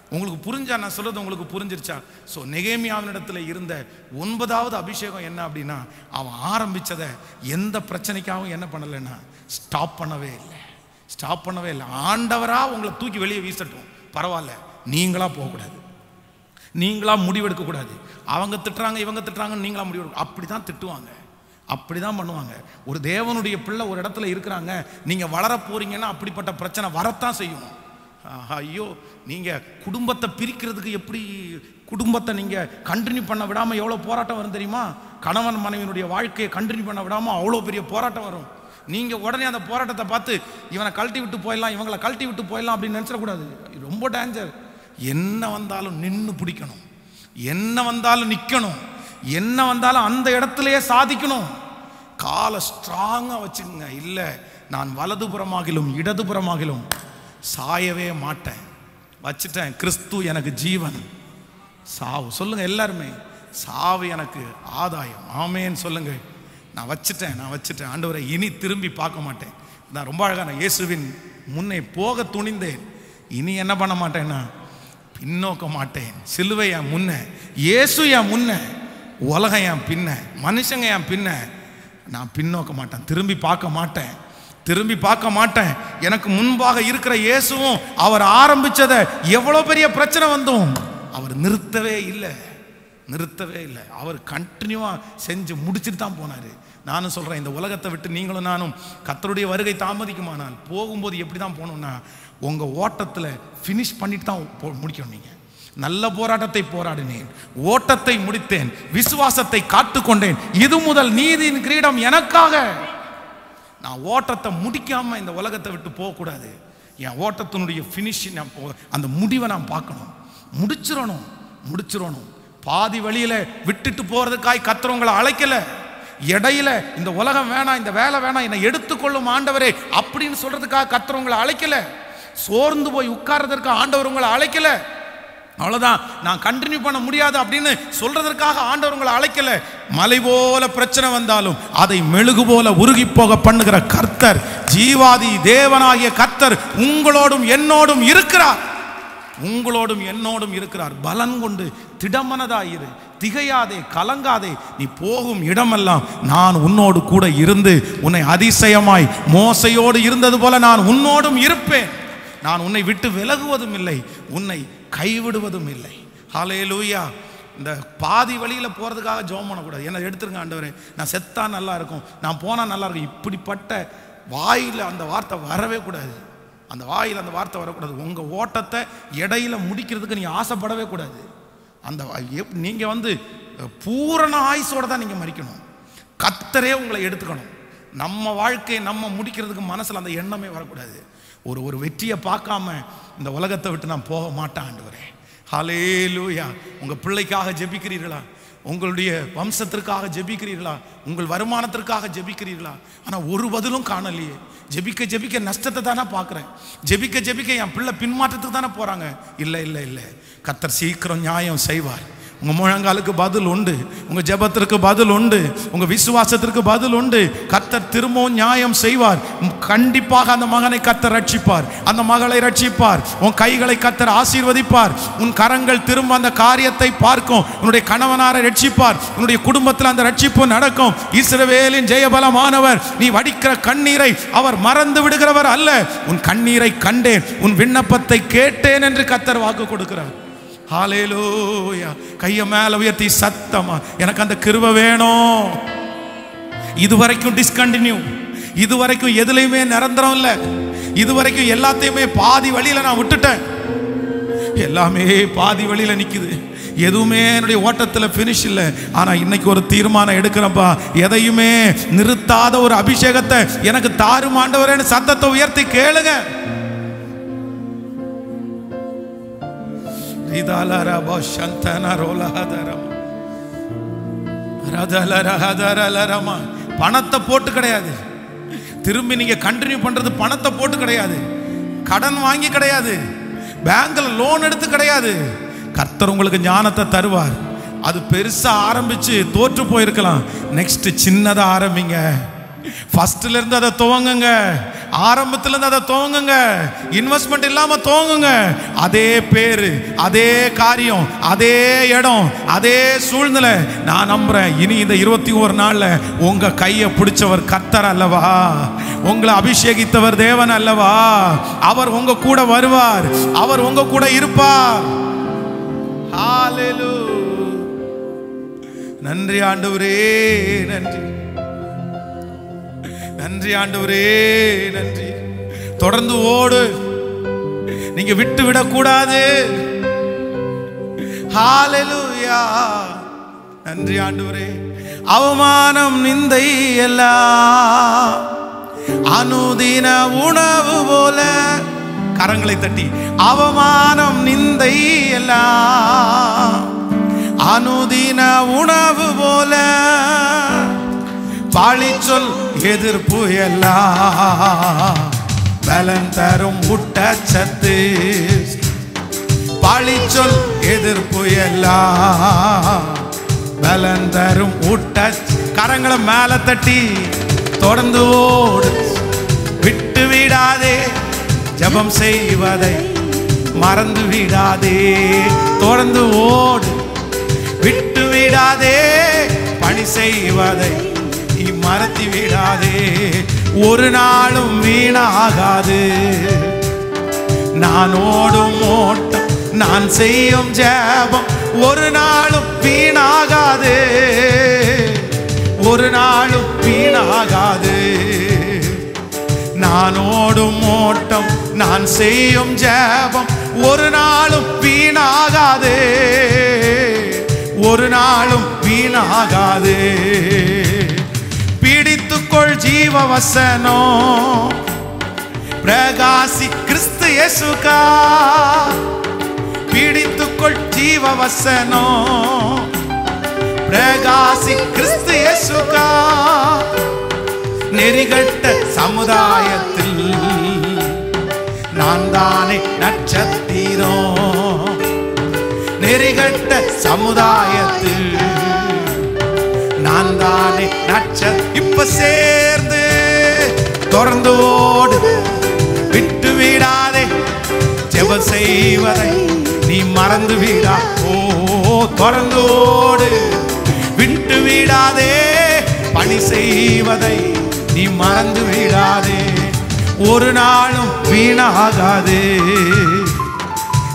உங்களுக்கு புரிஞ்சா நான் சொல்றது உங்களுக்கு புரிஞ்சிருச்சா? ஸோ நெகேமியாவினிடத்தில் இருந்த ஒன்பதாவது அபிஷேகம் என்ன அப்படின்னா அவன் ஆரம்பிச்சதை எந்த பிரச்சனைக்காகவும் என்ன பண்ணலைன்னா ஸ்டாப் பண்ணவே இல்லை. ஸ்டாப் பண்ணவே இல்லை. ஆண்டவராக உங்களை தூக்கி வெளியே வீசட்டும். பரவாயில்ல. நீங்களாக போகக்கூடாது. நீங்களாக முடிவெடுக்கக்கூடாது. அவங்க திட்டுறாங்க இவங்க திட்டுறாங்கன்னு நீங்களாக முடிவெடுக்க அப்படி தான் திட்டுவாங்க. அப்படிதான் பண்ணுவாங்க. ஒரு தேவனுடைய பிள்ளை ஒரு இடத்துல இருக்கிறாங்க. நீங்க வளர போறீங்கன்னா அப்படிப்பட்ட பிரச்சனை வரத்தான் செய்யும். ஆஹா, ஐயோ நீங்க குடும்பத்தை பிரிக்கிறதுக்கு எப்படி குடும்பத்தை நீங்க கண்டினியூ பண்ண விடாம எவ்வளோ போராட்டம் வரும் தெரியுமா? கணவன் மனைவியினுடைய வாழ்க்கையை கண்டினியூ பண்ண விடாம அவ்வளோ பெரிய போராட்டம் வரும். நீங்க உடனே அந்த போராட்டத்தை பார்த்து இவனை கழட்டி விட்டு போயிடலாம் இவங்களை கழட்டி விட்டு போயிடலாம் அப்படின்னு நினச்சிடக்கூடாது. ரொம்ப டேஞ்சர் என்ன வந்தாலும் நின்று பிடிக்கணும். என்ன வந்தாலும் நிற்கணும் என்ன வந்தாலும் அந்த இடத்துலயே சாதிக்கணும். காலை ஸ்ட்ராங்காக வச்சுக்கோங்க. இல்லை நான் வலதுபுறமாகிலும் இடதுபுறமாகிலும் சாயவே மாட்டேன். வச்சுட்டேன். கிறிஸ்து எனக்கு ஜீவன். சாவு. சொல்லுங்கள் எல்லாருமே. சாவு எனக்கு ஆதாயம். ஆமேன்னு சொல்லுங்கள் நான் வச்சுட்டேன். நான் வச்சுட்டேன். ஆண்டவரை இனி திரும்பி பார்க்க மாட்டேன். நான் ரொம்ப அழகான இயேசுவின் முன்னே போக துணிந்தேன். இனி என்ன பண்ண மாட்டேன்னா பின்னோக்க மாட்டேன். சிலுவை என் முன்ன இயேசு என் முன்ன உலகம் என் பின்ன மனுஷங்க என் பின்ன நான் பின்னோக்க மாட்டேன். திரும்பி பார்க்க மாட்டேன். திரும்பி பார்க்க மாட்டேன். எனக்கு முன்பாக இருக்கிற இயேசுவும் அவர் ஆரம்பிச்சதை எவ்வளோ பெரிய பிரச்சனை வந்தும்? அவர் நிறுத்தவே இல்லை. நிறுத்தவே இல்லை. அவர் கண்டினியூவாக செஞ்சு முடிச்சுட்டு தான் போனார். நானும் சொல்கிறேன் இந்த உலகத்தை விட்டு நீங்களும் நானும் கத்தருடைய வருகை தாமதிக்குமானால் போகும்போது எப்படி தான் போகணும்னா உங்கள் ஓட்டத்தில் ஃபினிஷ் பண்ணிட்டு தான் போ- முடிக்கணும் நீங்கள் நல்ல போராட்டத்தை போராடினேன் ஓட்டத்தை முடித்தேன் விசுவாசத்தை காத்துக்கொண்டேன். இது முதல் நீதியின் கிரீடம் எனக்காக. நான் ஓட்டத்தை முடிக்காம இந்த உலகத்தை விட்டு போகக்கூடாது. என் ஓட்டத்தினுடைய ஃபினிஷ் நான் போ- அந்த முடிவை நான் பார்க்கணும். முடிச்சிடணும் முடிச்சிடணும். பாதி வழியில விட்டுட்டு போறதுக்காய் கத்துறவங்களை அழைக்கல. இடையில இந்த உலகம் வேணாம் இந்த வேலை வேணாம் என்னை எடுத்துக்கொள்ளும் ஆண்டவரே அப்படின்னு சொல்றதுக்காக கத்துறவங்களை அழைக்கல. சோர்ந்து போய் உட்கார்றதற்கு ஆண்டவர் உங்களை அழைக்கல. அவ்வளோதான் நான் கண்டினியூ பண்ண முடியாது அப்படின்னு சொல்றதற்காக ஆண்டவர் உங்களை அழைக்கல. மலை போல பிரச்சனை வந்தாலும் அதை மெழுகு போல உருகி போக பண்ணுகிற கர்த்தர் ஜீவாதி தேவனாகிய கர்த்தர் உங்களோடும் என்னோடும் இருக்கிறார். உங்களோடும் என்னோடும் இருக்கிறார். பலன் கொண்டு திடமனதாயிரு. திகையாதே கலங்காதே. நீ போகும் இடமெல்லாம் நான் உன்னோடு கூட இருந்து உன்னை அதிசயமாய் மோசையோடு இருந்தது போல நான் உன்னோடும் இருப்பேன். நான் உன்னை விட்டு விலகுவதும் இல்லை உன்னை கைவிடுவதும் இல்லை. ஹாலே லூயா இந்த பாதி வழியில் போகிறதுக்காக ஜோம் பண்ணக்கூடாது. என்ன எடுத்துருங்க ஆண்டவர் நான் செத்தா நல்லா இருக்கும் நான் போனால் நல்லா இருக்கும். இப்படிப்பட்ட வாயில் அந்த வார்த்தை வரவே கூடாது. அந்த வாயில் அந்த வார்த்தை வரக்கூடாது. உங்கள் ஓட்டத்தை இடையில முடிக்கிறதுக்கு நீ ஆசைப்படவே கூடாது. அந்த நீங்கள் எப்- வந்து பூரண ஆயுசோடு தான் நீங்கள் மறிக்கணும் கத்தரே உங்களை எடுத்துக்கணும். நம்ம வாழ்க்கையை நம்ம முடிக்கிறதுக்கு மனசில் அந்த எண்ணமே வரக்கூடாது. ஒரு ஒரு வெற்றியை பார்க்காம இந்த உலகத்தை விட்டு நான் போக மாட்டேன் ஆண்டவரே. லூயா உங்கள் பிள்ளைக்காக ஜெபிக்கிறீர்களா? உங்களுடைய வம்சத்திற்காக ஜெபிக்கிறீர்களா? உங்கள் வருமானத்திற்காக ஜெபிக்கிறீர்களா? ஆனால் ஒரு பதிலும் காணலையே. ஜெபிக்க ஜெபிக்க நஷ்டத்தை தானே பார்க்குறேன். ஜெபிக்க ஜெபிக்க என் பிள்ளை பின்மாற்றத்துக்கு தானே போகிறாங்க இல்லை இல்லை இல்லை. கத்தர் சீக்கிரம் நியாயம் செய்வார். உங்கள் முழங்காலுக்கு பதில் உண்டு. உங்கள் ஜெபத்திற்கு பதில் உண்டு. உங்கள் விசுவாசத்திற்கு பதில் உண்டு. கத்தர் திரும்பவும் நியாயம் செய்வார். கண்டிப்பாக அந்த மகனை கத்தர் ரட்சிப்பார். அந்த மகளை ரட்சிப்பார். உன் கைகளை கத்தர் ஆசீர்வதிப்பார். உன் கரங்கள் திரும்ப அந்த காரியத்தை பார்க்கும். உன்னுடைய கணவனாரை ரட்சிப்பார். உன்னுடைய குடும்பத்தில் அந்த ரட்சிப்பு நடக்கும். இஸ்ரவேலின் ஜெயபலமானவர் நீ வடிக்கிற கண்ணீரை அவர் மறந்து விடுகிறவர் அல்ல. உன் கண்ணீரை கண்டேன். உன் விண்ணப்பத்தை கேட்டேன் என்று கத்தர் வாக்கு கொடுக்கிறார். ஹாலேலூயா கைய மேல உயர்த்தி சத்தமா எனக்கு அந்த கிருவை வேணும். இது வரைக்கும் டிஸ்கண்டினியூ இது வரைக்கும் எதுலையுமே நிரந்தரம் இல்லை. இது வரைக்கும் எல்லாத்தையுமே பாதி வழியில நான் விட்டுட்டேன். எல்லாமே பாதி வழியில நிக்குது. எதுவுமே என்னுடைய ஓட்டத்துல ஃபினிஷ் இல்லை. ஆனா இன்னைக்கு ஒரு தீர்மானம் எடுக்கிறப்பா எதையுமே நிறுத்தாத ஒரு அபிஷேகத்தை எனக்கு தாருமாண்டவரேன்னு சத்தத்தை உயர்த்தி கேளுங்க. பணத்தை போட்டு கிடையாது. திரும்பி நீங்க கண்டினியூ பண்றது பணத்தை போட்டு கிடையாது. கடன் வாங்கி கிடையாது. பேங்க்ல லோன் எடுத்து கிடையாது. கர்த்தர் உங்களுக்கு ஞானத்தை தருவார். அது பெருசா ஆரம்பிச்சு தோற்று போயிருக்கலாம். நெக்ஸ்ட் சின்னதா ஆரம்பிங்க. ஃபர்ஸ்ட்ல இருந்து அதை துவங்குங்க. ஆரம்பத்துல இருந்து அதை துவங்குங்க. இன்வெஸ்ட்மெண்ட் இல்லாம துவங்குங்க. அதே பேரு அதே காரியம் அதே இடம் அதே சூழ்நிலை. நான் நம்புறேன் இனி இந்த இருபத்தி ஒரு நாள்ல உங்க கையை பிடிச்சவர் கத்தர் அல்லவா? உங்களை அபிஷேகித்தவர் தேவன் அல்லவா? அவர் உங்க கூட வருவார். அவர் உங்க கூட இருப்பார். நன்றி ஆண்டவரே நன்றி. நன்றி ஆண்டவரே நன்றி. தொடர்ந்து ஓடு. நீங்க விட்டு விடக்கூடாது. நன்றி ஆண்டவரே. அவமானம் நிந்தை எல்லாம் அனுதின உணவு போல கரங்களை தட்டி அவமானம் நிந்தை எல்லாம் அனுதின உணவு போல பாழிச்சொல் எதிர்ப்பு எல்லாம் பலன் தரும் ஊட்டச்சத்து சொல் எதிர்ப்பு எல்லாம் பலன் தரும் ஊட்ட கரங்களை மேல தட்டி தொடர்ந்து ஓடு. விட்டு விடாதே ஜபம் செய்வதை மறந்து விடாதே தொடர்ந்து ஓடு. விட்டு விடாதே பணி செய்வதை மறத்தி விடாதே. ஒரு நாளும் வீணாகாது. நான் ஓடும் ஓட்டம் நான் செய்யும் ஜபம் ஒரு நாளும் வீணாகாது. ஒரு நாளும் வீணாகாது. நான் ஓடும் ஓட்டம் நான் செய்யும் ஜபம் ஒரு நாளும் வீணாகாது. ஒரு நாளும் வீணாகாது. ஜீவ வசனம் பிரகாசி கிறிஸ்து இயேசுகா பிடித்துக்கொள் ஜீவ வசனம் பிரகாசி கிறிஸ்து இயேசுகா நெறிகட்ட சமுதாயத்தில் நான் தானே நட்சத்திரம். நெறிகட்ட சமுதாயத்தில் தானே நச்ச இப்ப சேர்ந்து தொடர்ந்து ஓடு விட்டு விடாதே ஜெப செய்வதை நீ மறந்து விடா. ஓ தொடர்ந்து ஓடு. விட்டு விடாதே பணி செய்வதை நீ மறந்து விடாதே. ஒரு நாளும் வீணாகாது.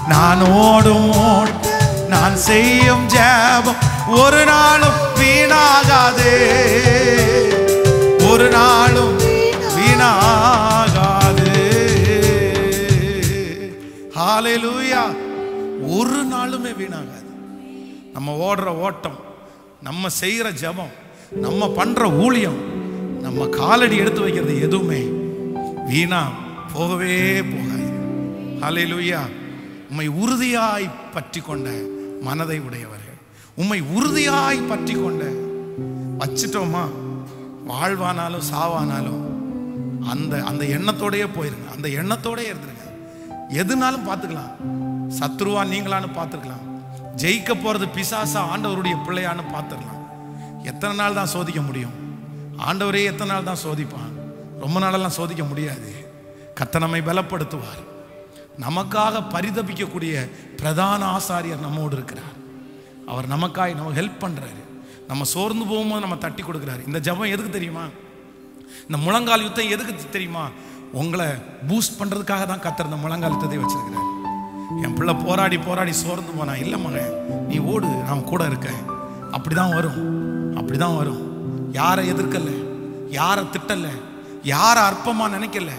நான் ஓடும் ஓட்டம் நான் செய்யும் ஜாபம் ஒரு நாளும் வீணாகாது. ஒரு நாளும் வீணாகாது. ஹalleluya ஒரு நாளுமே வீணாகாது. நம்ம ஓடுற ஓட்டம் நம்ம செய்கிற ஜெபம் நம்ம பண்ற ஊழியம் நம்ம காலடி எடுத்து வைக்கிறது எதுவுமே வீணா போகவே போகாது. ஹலே லூயா உண்மை உறுதியாய் பற்றி கொண்ட மனதை உடையவர். உம்மை உறுதியாய் பற்றி கொண்ட வச்சிட்டோமா? வாழ்வானாலும் சாவானாலும் அந்த அந்த எண்ணத்தோடையே போயிருங்க. அந்த எண்ணத்தோடயே இருந்துருங்க. எதுனாலும் பார்த்துக்கலாம். சத்ருவா நீங்களான்னு பார்த்துக்கலாம் ஜெயிக்க போகிறது பிசாசா ஆண்டவருடைய பிள்ளையான்னு பார்த்துக்கலாம் எத்தனை நாள் தான் சோதிக்க முடியும்? ஆண்டவரே எத்தனை நாள் தான் சோதிப்பான்? ரொம்ப நாளெல்லாம் சோதிக்க முடியாது. கத்தனமை பலப்படுத்துவார். நமக்காக பரிதபிக்கக்கூடிய பிரதான ஆசாரியர் நம்மோடு இருக்கிறார். அவர் நமக்காய் நம்ம ஹெல்ப் பண்றாரு. நம்ம சோர்ந்து போகும்போது நம்ம தட்டி கொடுக்குறாரு. இந்த ஜெபம் எதுக்கு தெரியுமா? இந்த முழங்கால் யுத்தம் எதுக்கு தெரியுமா? உங்களை பூஸ்ட் பண்ணுறதுக்காக தான் கத்துற இந்த முழங்கால் யுத்தத்தை வச்சிருக்கிறார். என் பிள்ளை போராடி போராடி சோர்ந்து போனா இல்லை மகன் நீ ஓடு நான் கூட இருக்கேன். அப்படிதான் வரும். அப்படிதான் வரும். யாரை எதிர்க்கல? யாரை திட்டல? யாரை அற்பமாக நினைக்கல?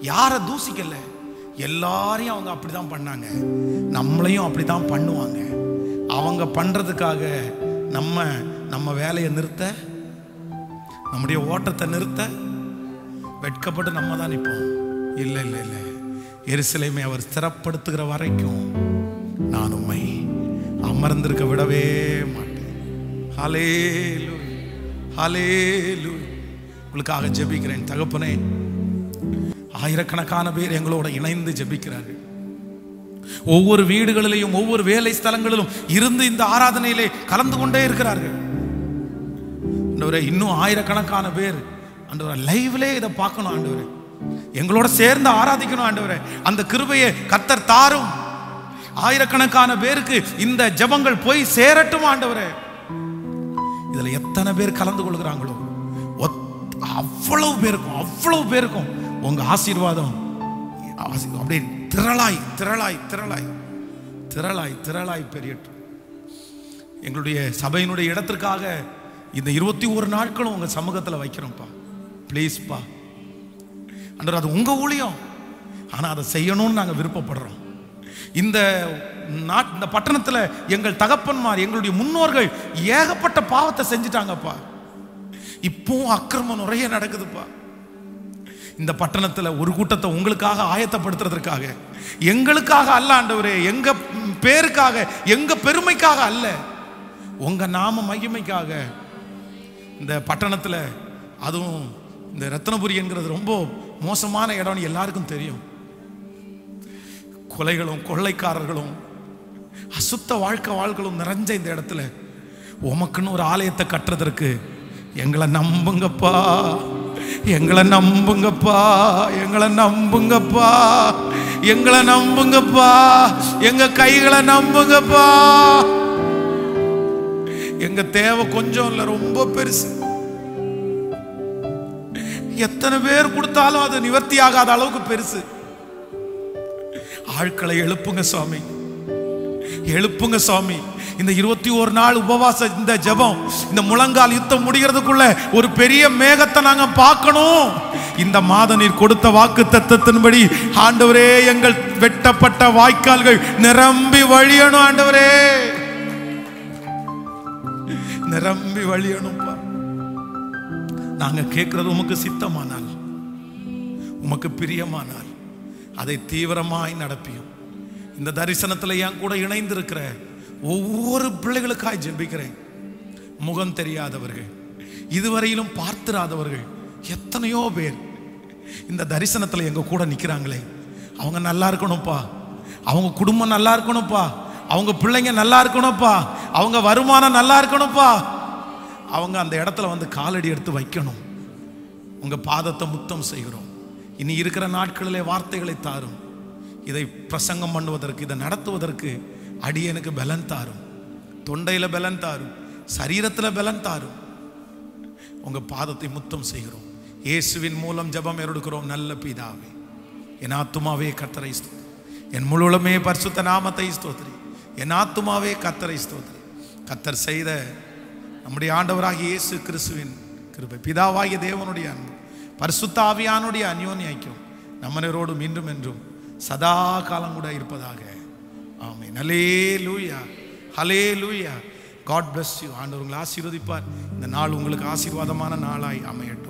யாரை தூசிக்கல? எல்லாரையும் அவங்க அப்படிதான் பண்ணாங்க. நம்மளையும் அப்படிதான் பண்ணுவாங்க. அவங்க பண்ணுறதுக்காக நம்ம நம்ம வேலையை நிறுத்த நம்முடைய ஓட்டத்தை நிறுத்த வெட்கப்பட்டு நம்ம தான் நிற்போம். இல்லை இல்லை இல்லை. எரிசிலைமை அவர் ஸ்திரப்படுத்துகிற வரைக்கும் நான் உண்மை அமர்ந்திருக்க விடவே மாட்டேன். ஹலே லு உங்களுக்காக ஜெபிக்கிறேன் தகப்பனே. ஆயிரக்கணக்கான பேர் எங்களோட இணைந்து ஜெபிக்கிறார்கள். ஒவ்வொரு வீடுகளிலேயும் ஒவ்வொரு வேலை ஸ்தலங்களிலும் இருந்து இந்த ஆராதனையிலே கலந்து கொண்டே இருக்கிறார்கள். ஆண்டவரே இன்னும் ஆயிரக்கணக்கான பேர் ஆண்டவரே லைவ்லே இதை பார்க்கணும் ஆண்டவரே. எங்களோட சேர்ந்து ஆராதிக்கணும் ஆண்டவரே. அந்த கிருபையை கத்தர் தாரும். ஆயிரக்கணக்கான பேருக்கு இந்த ஜெபங்கள் போய் சேரட்டும் ஆண்டவரே. இதுல எத்தனை பேர் கலந்து கொள்கிறாங்களோ? அவ்வளவு பேருக்கும் அவ்வளவு பேருக்கும் உங்க ஆசீர்வாதம். அப்படியே திரளாய் திரளாய் திரளாய். திரளாய் திரளாய் பெரியட்டும் எங்களுடைய சபையினுடைய இடத்திற்காக இந்த இருபத்தி ஒரு நாட்களும் உங்கள் சமூகத்தில் வைக்கிறோம்ப்பா. ப்ளீஸ்ப்பா அன்றர் அது உங்கள் ஊழியம். ஆனால் அதை செய்யணும்னு நாங்கள் விருப்பப்படுறோம். இந்த நாட் இந்த பட்டணத்தில் எங்கள் தகப்பன்மார் எங்களுடைய முன்னோர்கள் ஏகப்பட்ட பாவத்தை செஞ்சிட்டாங்கப்பா. இப்போவும் அக்கிரமம் நிறைய நடக்குதுப்பா. இந்த பட்டணத்தில் ஒரு கூட்டத்தை உங்களுக்காக ஆயத்தப்படுத்துறதற்காக. எங்களுக்காக அல்ல ஆண்டவரே. எங்க பேருக்காக எங்க பெருமைக்காக அல்ல. உங்க நாம மகிமைக்காக. இந்த பட்டணத்தில் அதுவும் இந்த ரத்னபுரி என்கிறது ரொம்ப மோசமான இடம்னு எல்லாருக்கும் தெரியும். கொலைகளும் கொள்ளைக்காரர்களும் அசுத்த வாழ்க்கை வாழ்களும் நிறைஞ்ச இந்த இடத்துல. உமக்குன்னு ஒரு ஆலயத்தை கட்டுறதற்கு எங்களை நம்புங்கப்பா. எங்களை நம்புங்கப்பா எங்களை நம்புங்கப்பா எங்களை நம்புங்கப்பா எங்க கைகளை நம்புங்கப்பா. எங்க தேவை கொஞ்சம் இல்லை ரொம்ப பெருசு. எத்தனை பேர் கொடுத்தாலும் அது நிவர்த்தி ஆகாத அளவுக்கு பெருசு. ஆட்களை எழுப்புங்க சுவாமி எழுப்புங்க சுவாமி இந்த இருபத்தி ஒரு நாள் உபவாச இந்த ஜெபம் இந்த முழங்கால் யுத்தம் முடிகிறதுக்குள்ள ஒரு பெரிய மேகத்தை நாங்க பார்க்கணும். இந்த மாதம் நீர் கொடுத்த வாக்கு தத்தத்தின்படி ஆண்டவரே எங்கள் வெட்டப்பட்ட வாய்க்கால்கள் நிரம்பி வழியணும் ஆண்டவரே. நிரம்பி வழியணும்ப்பா நாங்க கேட்கறது உமக்கு சித்தமானால் உமக்கு பிரியமானால் அதை தீவிரமாய் நடப்பியும். இந்த தரிசனத்தில் என் கூட இணைந்திருக்கிற ஒவ்வொரு பிள்ளைகளுக்காய் ஜெபிக்கிறேன். முகம் தெரியாதவர்கள் இதுவரையிலும் பார்த்திராதவர்கள் எத்தனையோ பேர் இந்த தரிசனத்தில் எங்க கூட நிற்கிறாங்களே அவங்க நல்லா இருக்கணும்ப்பா. அவங்க குடும்பம் நல்லா இருக்கணும்ப்பா. அவங்க பிள்ளைங்க நல்லா இருக்கணும்ப்பா. அவங்க வருமானம் நல்லா இருக்கணும்ப்பா. அவங்க அந்த இடத்துல வந்து காலடி எடுத்து வைக்கணும். உங்க பாதத்தை முத்தம் செய்கிறோம். இனி இருக்கிற நாட்களிலே வார்த்தைகளை தாரும். இதை பிரசங்கம் பண்ணுவதற்கு இதை நடத்துவதற்கு அடியனுக்கு பலன் தாரும். தொண்டையில பலன் தாரும். சரீரத்துல பலன் தாரும். உங்க பாதத்தை முத்தம் செய்கிறோம். இயேசுவின் மூலம் ஜெபம் எடுக்கிறோம் நல்ல பிதாவே. என் ஆத்துமாவே கத்தரை ஸ்தோத்ரி என் முழுவலுமே பரிசுத்த நாமத்தை ஸ்தோத்ரி என் ஆத்துமாவே கத்தரை ஸ்தோத்ரி கத்தர் செய்த நம்முடைய ஆண்டவராக இயேசு கிறிஸ்துவின் கிருபை. பிதாவாகிய தேவனுடைய அன்பு. பரிசுத்த ஆவியானுடைய அந்யோன்யாக்கியம் நம்மனரோடு மீண்டும் என்றும் சதா காலம் கூட இருப்பதாக ஆமீன். ஹலே லூயா ஹலே லூயா காட் பிளஸ் யூ ஆண்டவர் உங்களை ஆசீர்வதிப்பார். இந்த நாள் உங்களுக்கு ஆசீர்வாதமான நாளாய் அமையட்டும்.